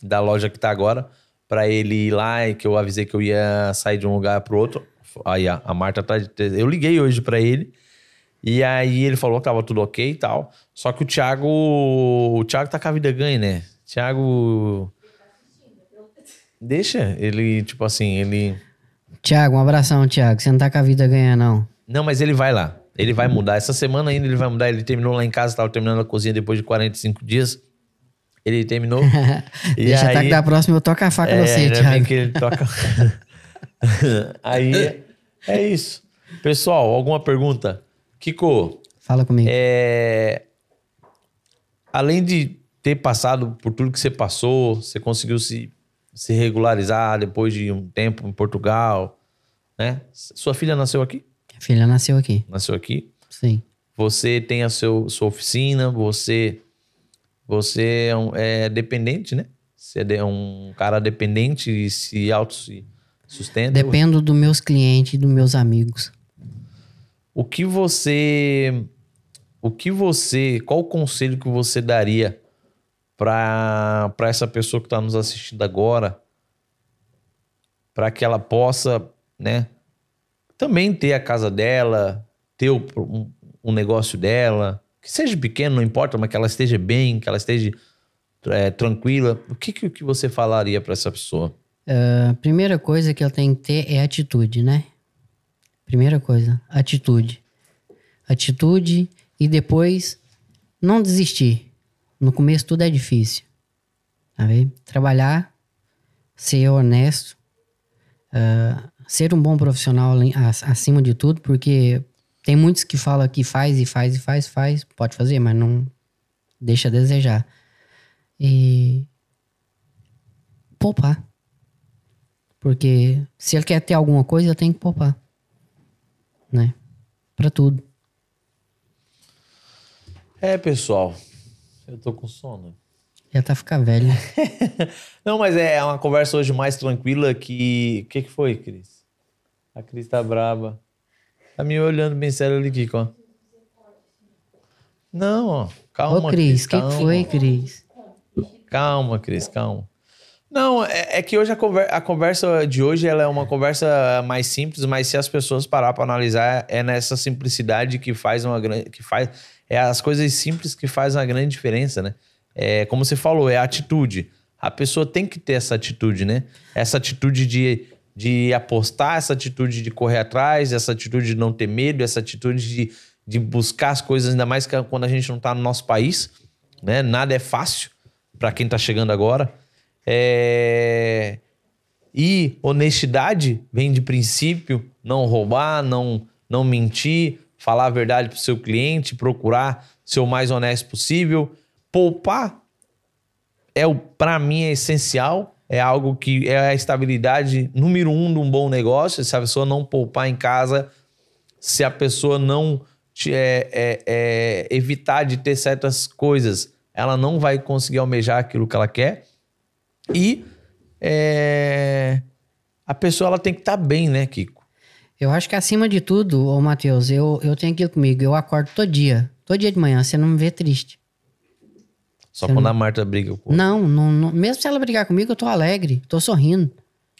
da loja que tá agora, pra ele ir lá e que eu avisei que eu ia sair de um lugar pro outro. Aí a, a Marta tá. Eu liguei hoje pra ele. E aí ele falou que tava tudo ok e tal. Só que o Thiago. O Thiago tá com a vida ganha, né? Thiago. Deixa. Ele, tipo assim, ele. Thiago, um abração, Thiago. Você não tá com a vida ganha, não. Não, mas ele vai lá. Ele vai mudar. Essa semana ainda ele vai mudar. Ele terminou lá em casa, tava terminando a cozinha depois de 45 dias. Ele terminou. Deixa aí, até que da próxima eu toco a faca é, você, Thiago. Que ele toca... aí é isso. Pessoal, alguma pergunta? Kiko. Fala comigo. É... Além de ter passado por tudo que você passou, você conseguiu se, se regularizar depois de um tempo em Portugal, né? Sua filha nasceu aqui? Filha nasceu aqui. Nasceu aqui. Sim. Você tem a seu, sua oficina, você você é, um, é dependente, né? Você é um cara dependente e se auto sustenta. Dependo dos meus clientes e dos meus amigos. O que você o que você, qual o conselho que você daria para essa pessoa que está nos assistindo agora, para que ela possa, né, também ter a casa dela, ter o, um, um, negócio dela, que seja pequeno, não importa, mas que ela esteja bem, que ela esteja é, tranquila. O que, que, você falaria para essa pessoa? A uh, primeira coisa que ela tem que ter é atitude, né? Primeira coisa, atitude. Atitude e depois não desistir. No começo tudo é difícil. Tá vendo? Trabalhar, ser honesto, uh, ser um bom profissional acima de tudo, porque tem muitos que falam que faz e faz e faz, faz, pode fazer, mas não deixa a desejar. E poupar. Porque se ele quer ter alguma coisa, tem que poupar. Né? Para tudo. É, pessoal. Eu tô com sono. Já tá ficando velho. Não, mas é uma conversa hoje mais tranquila que. O que, que foi, Cris? A Cris tá braba. Tá me olhando bem sério ali, Kiko, ó. Não, ó. Calma, Ô, Cris. O que, que foi, Cris? Calma, Cris, calma. Não, é, é que hoje a, conver a, conversa de hoje ela é uma conversa mais simples, mas se as pessoas parar para analisar, é nessa simplicidade que faz uma grande. que faz é as coisas simples que fazem a grande diferença, né? É, como você falou, é a atitude. A pessoa tem que ter essa atitude, né? Essa atitude de, de apostar, essa atitude de correr atrás, essa atitude de não ter medo, essa atitude de, de buscar as coisas, ainda mais quando a gente não está no nosso país, né? Nada é fácil para quem está chegando agora. É... E honestidade vem de princípio, não roubar, não, não mentir, falar a verdade para o seu cliente, procurar ser o mais honesto possível. Poupar é o para mim é essencial, é algo que é a estabilidade número um de um bom negócio. Se a pessoa não poupar em casa, se a pessoa não é, é, é, evitar de ter certas coisas, ela não vai conseguir almejar aquilo que ela quer. E é, a pessoa ela tem que estar tá bem, né, Kiko? Eu acho que acima de tudo, ô Matheus, eu, eu tenho aquilo comigo. Eu acordo todo dia. Todo dia de manhã, você não me vê triste. Só você quando não... a Marta briga com não, não, não, mesmo se ela brigar comigo, eu tô alegre, tô sorrindo.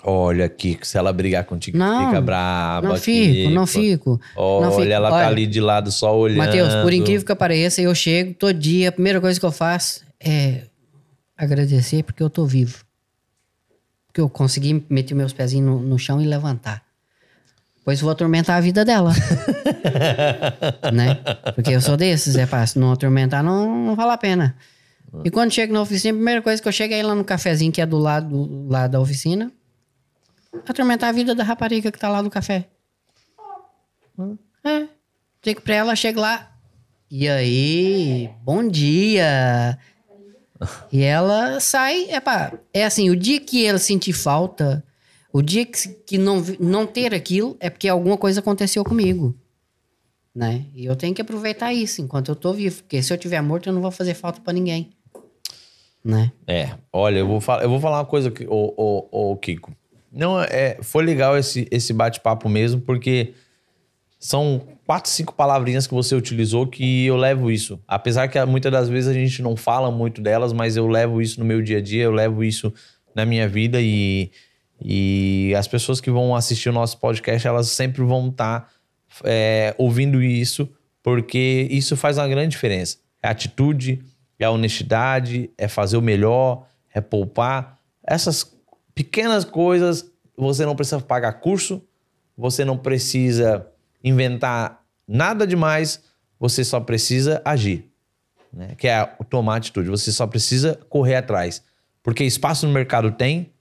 Olha, Kiko, se ela brigar contigo, não, fica brava. Não fico, Kiko. não fico. Olha, não fico. ela tá Olha, tá ali de lado só olhando. Matheus, por incrível que pareça, eu chego todo dia, a primeira coisa que eu faço é agradecer porque eu tô vivo. Porque eu consegui meter meus pezinhos no, no chão e levantar. Pois vou atormentar a vida dela. né? Porque eu sou desses, é fácil. Não atormentar não, não vale a pena. E quando chego na oficina, a primeira coisa que eu chego é ir lá no cafezinho que é do lado, do lado da oficina. Atormentar a vida da rapariga que tá lá no café. É. Chego pra ela, chego lá. E aí, bom dia. E ela sai, é pá, é assim, o dia que ela sentir falta, o dia que, que não, não ter aquilo é porque alguma coisa aconteceu comigo. Né? E eu tenho que aproveitar isso enquanto eu tô vivo. Porque se eu tiver morto, eu não vou fazer falta para ninguém. Né? É, olha, eu vou, falar, eu vou falar uma coisa, o, o, o Kiko. Não, é, foi legal esse, esse bate-papo mesmo, porque são quatro, cinco palavrinhas que você utilizou que eu levo isso. Apesar que muitas das vezes a gente não fala muito delas, mas eu levo isso no meu dia a dia, eu levo isso na minha vida e e as pessoas que vão assistir o nosso podcast, elas sempre vão estar tá, é, ouvindo isso, porque isso faz uma grande diferença. É atitude, é honestidade, é fazer o melhor, é poupar. Essas pequenas coisas, você não precisa pagar curso, você não precisa inventar nada demais, você só precisa agir. Né? Que é tomar atitude. Você só precisa correr atrás. Porque espaço no mercado tem,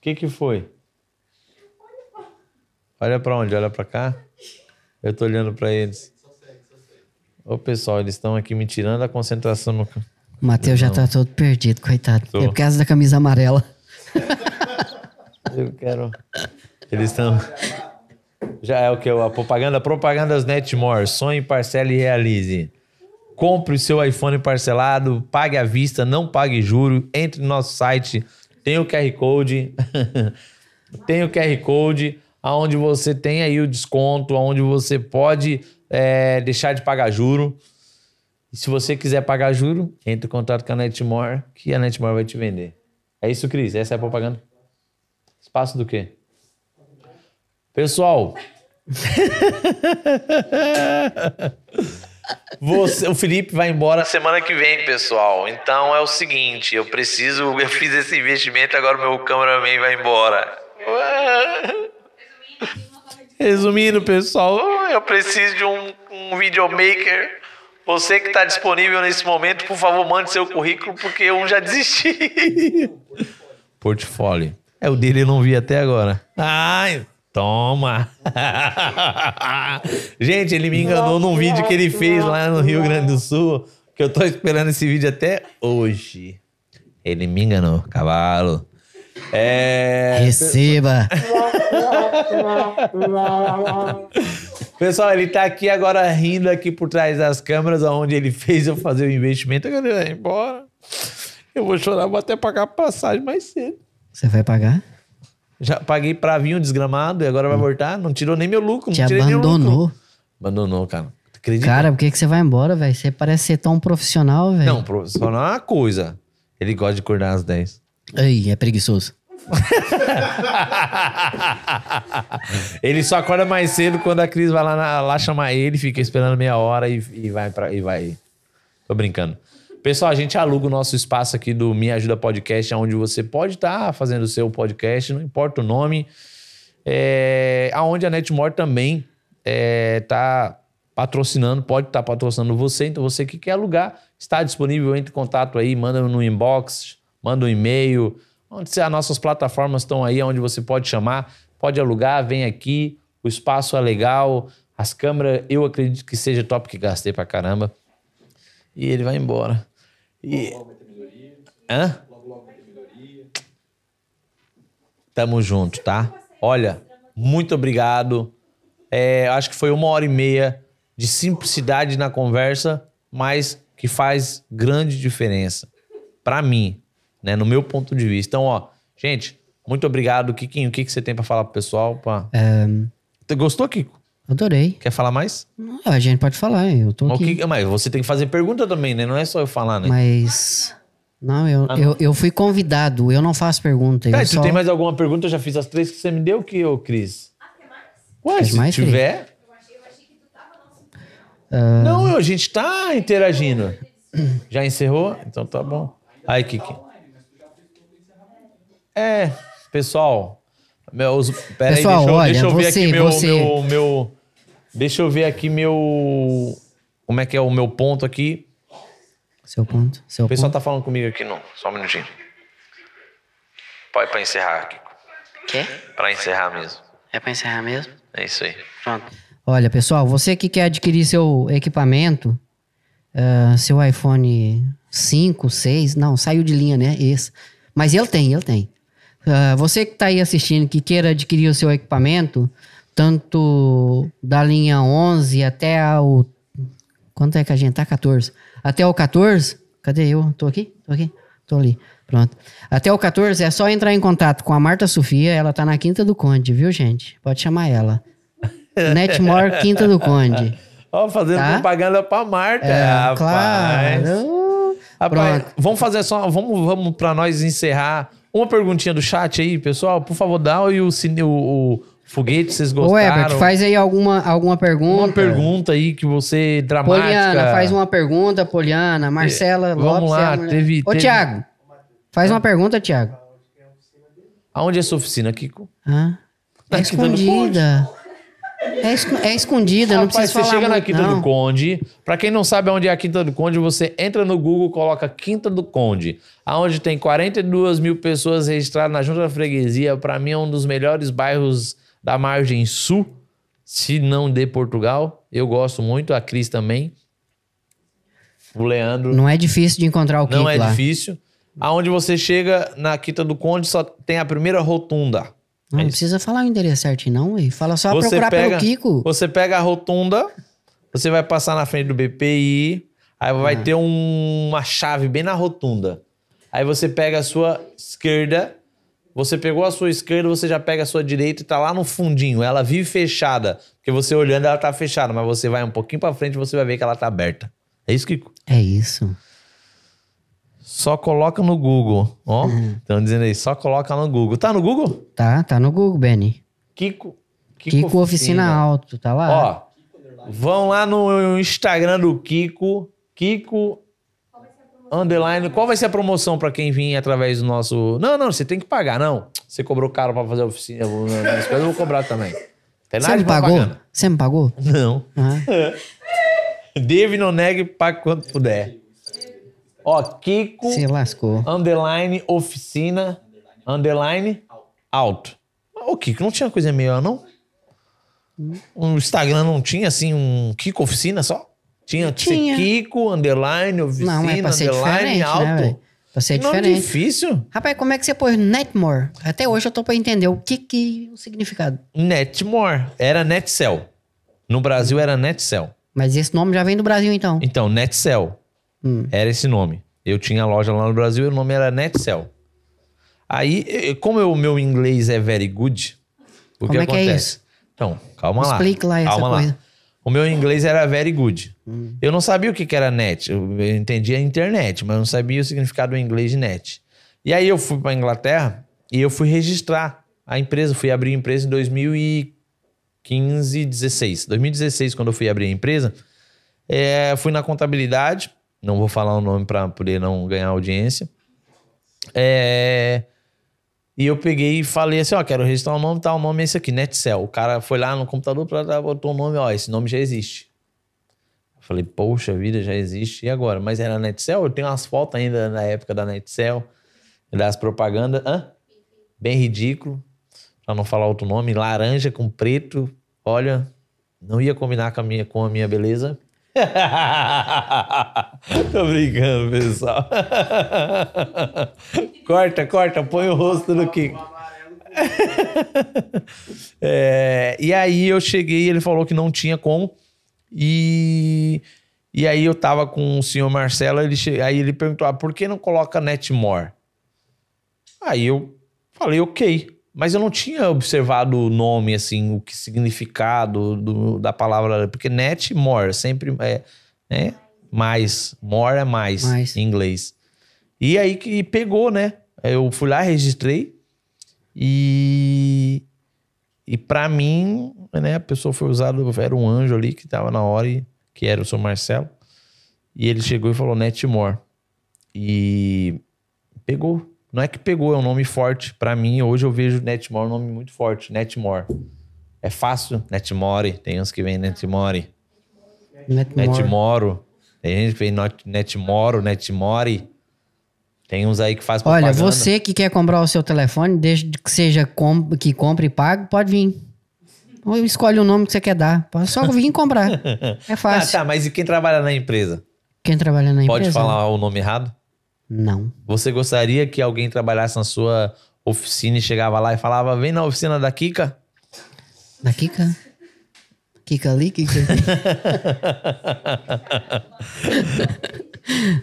que que foi? Olha para onde? Olha para cá? Eu tô olhando para eles. Ô, pessoal, eles estão aqui me tirando a concentração no... O Matheus já tá todo perdido, coitado. Tô. É por causa da camisa amarela. Eu quero... Eles estão... Já é o que? A propaganda? Propagandas Netmore. Sonhe, parcele e realize. Compre o seu iPhone parcelado, pague à vista, não pague juro. Entre no nosso site, tem o QR Code. tem o QR Code, onde você tem aí o desconto, onde você pode é, deixar de pagar juro. E se você quiser pagar juro, entre em contato com a Netmore, que a Netmore vai te vender. É isso, Cris? Essa é a propaganda? Espaço do quê? Pessoal. Você, o Felipe vai embora semana que vem, pessoal. Então é o seguinte, eu preciso, eu fiz esse investimento, agora o meu cameraman vai embora. Resumindo, pessoal, eu preciso de um, um videomaker. Você que está disponível nesse momento, por favor, mande seu currículo, porque eu já desisti. Portfólio. É o dele eu não vi até agora. Ai, toma! Gente, ele me enganou num vídeo que ele fez lá no Rio Grande do Sul, que eu tô esperando esse vídeo até hoje. Ele me enganou, cavalo. É... Receba! Pessoal, ele tá aqui agora rindo aqui por trás das câmeras, onde ele fez eu fazer o investimento. Agora ele vai embora. Eu vou chorar, vou até pagar a passagem mais cedo. Você vai pagar? Já paguei pra vir um desgramado e agora vai voltar. Não tirou nem meu lucro. Te não tirei o lucro. abandonou. Abandonou, cara. Acredita? Cara, por que, que você vai embora, velho? Você parece ser tão profissional, velho. Não, profissional é uma coisa. Ele gosta de acordar às 10. Ai, é preguiçoso. ele só acorda mais cedo quando a Cris vai lá, na- lá chamar ele, fica esperando meia hora e, e vai pra, e vai. Tô brincando. Pessoal, a gente aluga o nosso espaço aqui do Me Ajuda Podcast, onde você pode estar fazendo o seu podcast, não importa o nome. É, aonde a Netmore também está patrocinando, pode estar patrocinando você. Então, você que quer alugar, está disponível, entre em contato aí, manda no inbox, manda um e-mail. Onde as nossas plataformas estão aí, onde você pode chamar, pode alugar, vem aqui. O espaço é legal, as câmeras, eu acredito que seja top, que gastei pra caramba. E ele vai embora. E... Hã? Tamo junto, tá? Olha, muito obrigado. É, acho que foi uma hora e meia de simplicidade na conversa, mas que faz grande diferença para mim, né? No meu ponto de vista. Então, ó, gente, muito obrigado, Kikinho. O que, que você tem para falar pro pessoal? Pra... Você gostou, Kiko? Adorei. Quer falar mais? Não, A gente pode falar, eu tô Mas, aqui. que- mas você tem que fazer pergunta também, né? Não é só eu falar, né? Mas. Não, eu, Ah, eu, eu fui convidado, eu não faço pergunta. Eu Cara, se só... tu tem mais alguma pergunta, eu já fiz as três que você me deu, que ô, Cris? Ué, Quer se mais, tiver. Ah. Não, a gente tá interagindo. Já encerrou? Então tá bom. Aí, Kiki. É, pessoal. Meus, pera Pessoal, aí, deixa eu, olha, deixa eu ver você- aqui meu, você- meu, meu. Deixa eu ver aqui meu. Como é que é o meu ponto aqui? Seu ponto. Seu O pessoal ponto. tá falando comigo aqui, não. Só um minutinho. Pode pra encerrar, Kiko. Quê? Pra encerrar mesmo. É pra encerrar mesmo? É isso aí. Pronto. Olha, pessoal, você que quer adquirir seu equipamento, ah, seu iPhone 5, 6, não, saiu de linha, né? Esse. Mas ele tem, ele tem. Ah, você que está aí assistindo, que queira adquirir o seu equipamento, tanto da linha 11 até o. Quanto é que a gente tá? 14. Até o 14. Cadê eu? Tô aqui? Tô aqui? Tô ali. Pronto. Até o 14 é só entrar em contato com a Marta Sofia. Ela tá na Quinta do Conde, viu, gente? Pode chamar ela. Netmore Quinta do Conde. Ó, fazendo Tá? propaganda pra marca. É, rapaz. claro. Rapaz, Pronto. vamos fazer só. Vamos, vamos pra nós encerrar. Uma perguntinha do chat aí, pessoal. Por favor, dá o, o, o foguete, vocês Ô, gostaram. Herbert, faz aí alguma, alguma pergunta. uma pergunta aí que você dramática. Poliana, faz uma pergunta, Poliana. Marcela Vamos Lopes. lá, é a teve- Ô, teve- Tiago, faz uma pergunta, Tiago. Aonde é sua oficina, Kiko? Hã? É Na Quinta do escondida. É, esco- é escondida, não Rapaz, precisa você falar chega na muito, Quinta não. do Conde. Pra quem não sabe onde é a Quinta do Conde, você entra no Google, coloca Quinta do Conde, aonde tem 42 mil pessoas registradas na Junta da Freguesia. Pra mim é um dos melhores bairros da margem sul, se não de Portugal. Eu gosto muito, a Cris também. O Leandro. Não é difícil de encontrar o Kiko Não é lá. difícil. Aonde você chega na Quinta do Conde, só tem a primeira rotunda. Não, É precisa falar o endereço certinho, não. E fala só Você procurar pega, pelo Kiko. Você pega a rotunda, você vai passar na frente do BPI, aí vai Ah. ter um- uma chave bem na rotunda. Aí você pega a sua esquerda, você pegou a sua esquerda, você já pega a sua direita e tá lá no fundinho. Ela vive fechada, porque você olhando ela tá fechada, mas você vai um pouquinho pra frente e você vai ver que ela tá aberta. É isso, Kiko? É isso. Só coloca no Google, ó. Uhum. Estão dizendo aí, só coloca no Google. Tá no Google? Tá, tá no Google, Benny. Kiko. Kiko, Oficina Alto, tá lá. Ó, vão lá no Instagram do Kiko, Kiko underline. Qual vai ser a promoção pra quem vir através do nosso? Não, não, você tem que pagar, não. Você cobrou caro pra fazer a oficina, eu vou, eu vou cobrar também. Tem Você me pagou? propaganda. Você me pagou? Não. Ah, Deve não negue, pague quanto puder. Ó, Kiko se lascou. underline oficina underline alto. Ô, Kiko, não tinha coisa melhor, não? O Instagram não tinha, assim, um Kiko oficina só? Tinha, que ser Tinha. Kiko underline oficina Não, é pra ser underline diferente, alto. né? Pra ser não diferente. difícil. Rapaz, como é que você pôs Netmore? Até hoje eu tô pra entender o que que o significado. Netmore. Era Netcell. No Brasil era Netcell. Mas esse nome já vem do Brasil, então. Então, Netcell. Hum. Era esse nome. Eu tinha loja lá no Brasil e o nome era Netcell. Aí, como o meu inglês é very good, o Como que é que é acontece? isso? Então, calma lá. Explique lá essa calma lá. coisa. O meu inglês era very good. Hum. Eu não sabia o que que era net. Eu eu entendia a internet, mas não sabia o significado do inglês de net. E aí eu fui para Inglaterra e eu fui registrar a empresa. Fui abrir a empresa em 2015, 16. 2016, quando eu fui abrir a empresa, é, fui na contabilidade. Não vou falar o nome para poder não ganhar audiência. É, e eu peguei e falei assim, ó, quero registrar o nome, tá, o nome é esse aqui, Netcell. O cara foi lá no computador, botou o nome, ó, esse nome já existe. Eu falei, poxa vida, já existe, e agora? Mas era Netcell? Eu tenho umas fotos ainda na época da Netcell, das propagandas, hã? Bem ridículo, pra não falar outro nome, laranja com preto, olha, não ia combinar com a minha, com a minha beleza. Tô brincando, pessoal. corta, corta, põe o rosto no Kiko. É, e aí eu cheguei, ele falou que não tinha como. E, e aí eu tava com o senhor Marcelo, ele che- aí ele perguntou: ah, por que não coloca Netmore? Aí eu falei, ok. Mas eu não tinha observado o nome, assim, o que significado do- da palavra. Porque net, more, sempre é né? mais. More é mais, Mais. em inglês. E aí que pegou, né? Eu fui lá, registrei. E. E pra mim, né, a pessoa foi usada, era um anjo ali que tava na hora, e, que era o seu Marcelo. E ele chegou e falou Netmore. E pegou. Não é que pegou, é um nome forte. Pra mim, hoje eu vejo Netmore um nome muito forte. Netmore. É fácil. Netmore. Tem uns que vem Netmore. Netmore. Netmoro. Tem gente que vem Netmoro, Netmore. Tem uns aí que faz Olha, propaganda. você que quer comprar o seu telefone, desde que seja que compre e pague, pode vir. Ou escolhe o nome que você quer dar. Pode só vir e comprar. É Ah, fácil. tá, mas e quem trabalha na empresa? Quem trabalha na Pode empresa? falar o nome errado? Não. Você gostaria que alguém trabalhasse na sua oficina e chegava lá e falava: vem na oficina da Kika? Da Kika? Kika ali, Kika.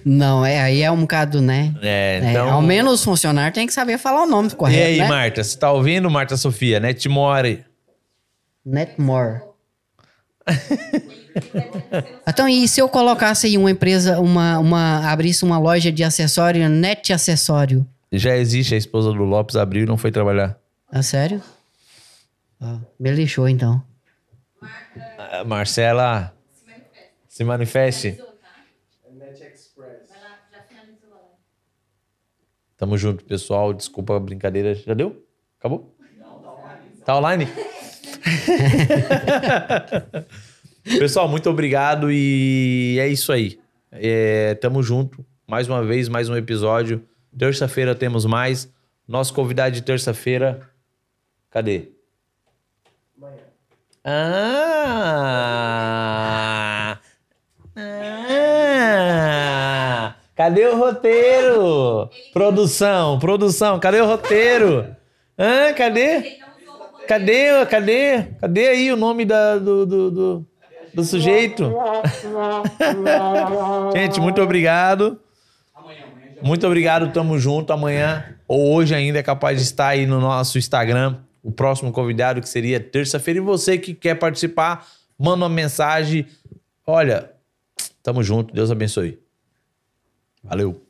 Não, é, aí é um bocado, né? É, É, então. ao menos o funcionário tem que saber falar o nome E correto, aí, né? Marta? Você tá ouvindo, Marta Sofia? Netmore. Netmore. então, e se eu colocasse aí uma empresa, uma, uma, abrisse uma loja de acessório, net acessório? Já existe, a esposa do Lopes abriu e não foi trabalhar. É sério? Ah, me lixou, então. Ah, Marcela, se manifeste. Tamo junto, pessoal. Desculpa a brincadeira. Já deu? Acabou? Tá online? pessoal, muito obrigado e é isso aí. É, tamo junto. Mais uma vez, mais um episódio. Terça-feira temos mais. Nosso convidado de terça-feira. Cadê? Ah! Ah! Cadê o roteiro? Produção, produção, cadê o roteiro? Ah, cadê? Cadê, cadê? Cadê aí o nome da, do, do, do, do sujeito? Gente, muito obrigado. Muito obrigado, tamo junto. Amanhã ou hoje ainda é capaz de estar aí no nosso Instagram. O próximo convidado, que seria terça-feira. E você que quer participar, manda uma mensagem. Olha, tamo junto. Deus abençoe. Valeu.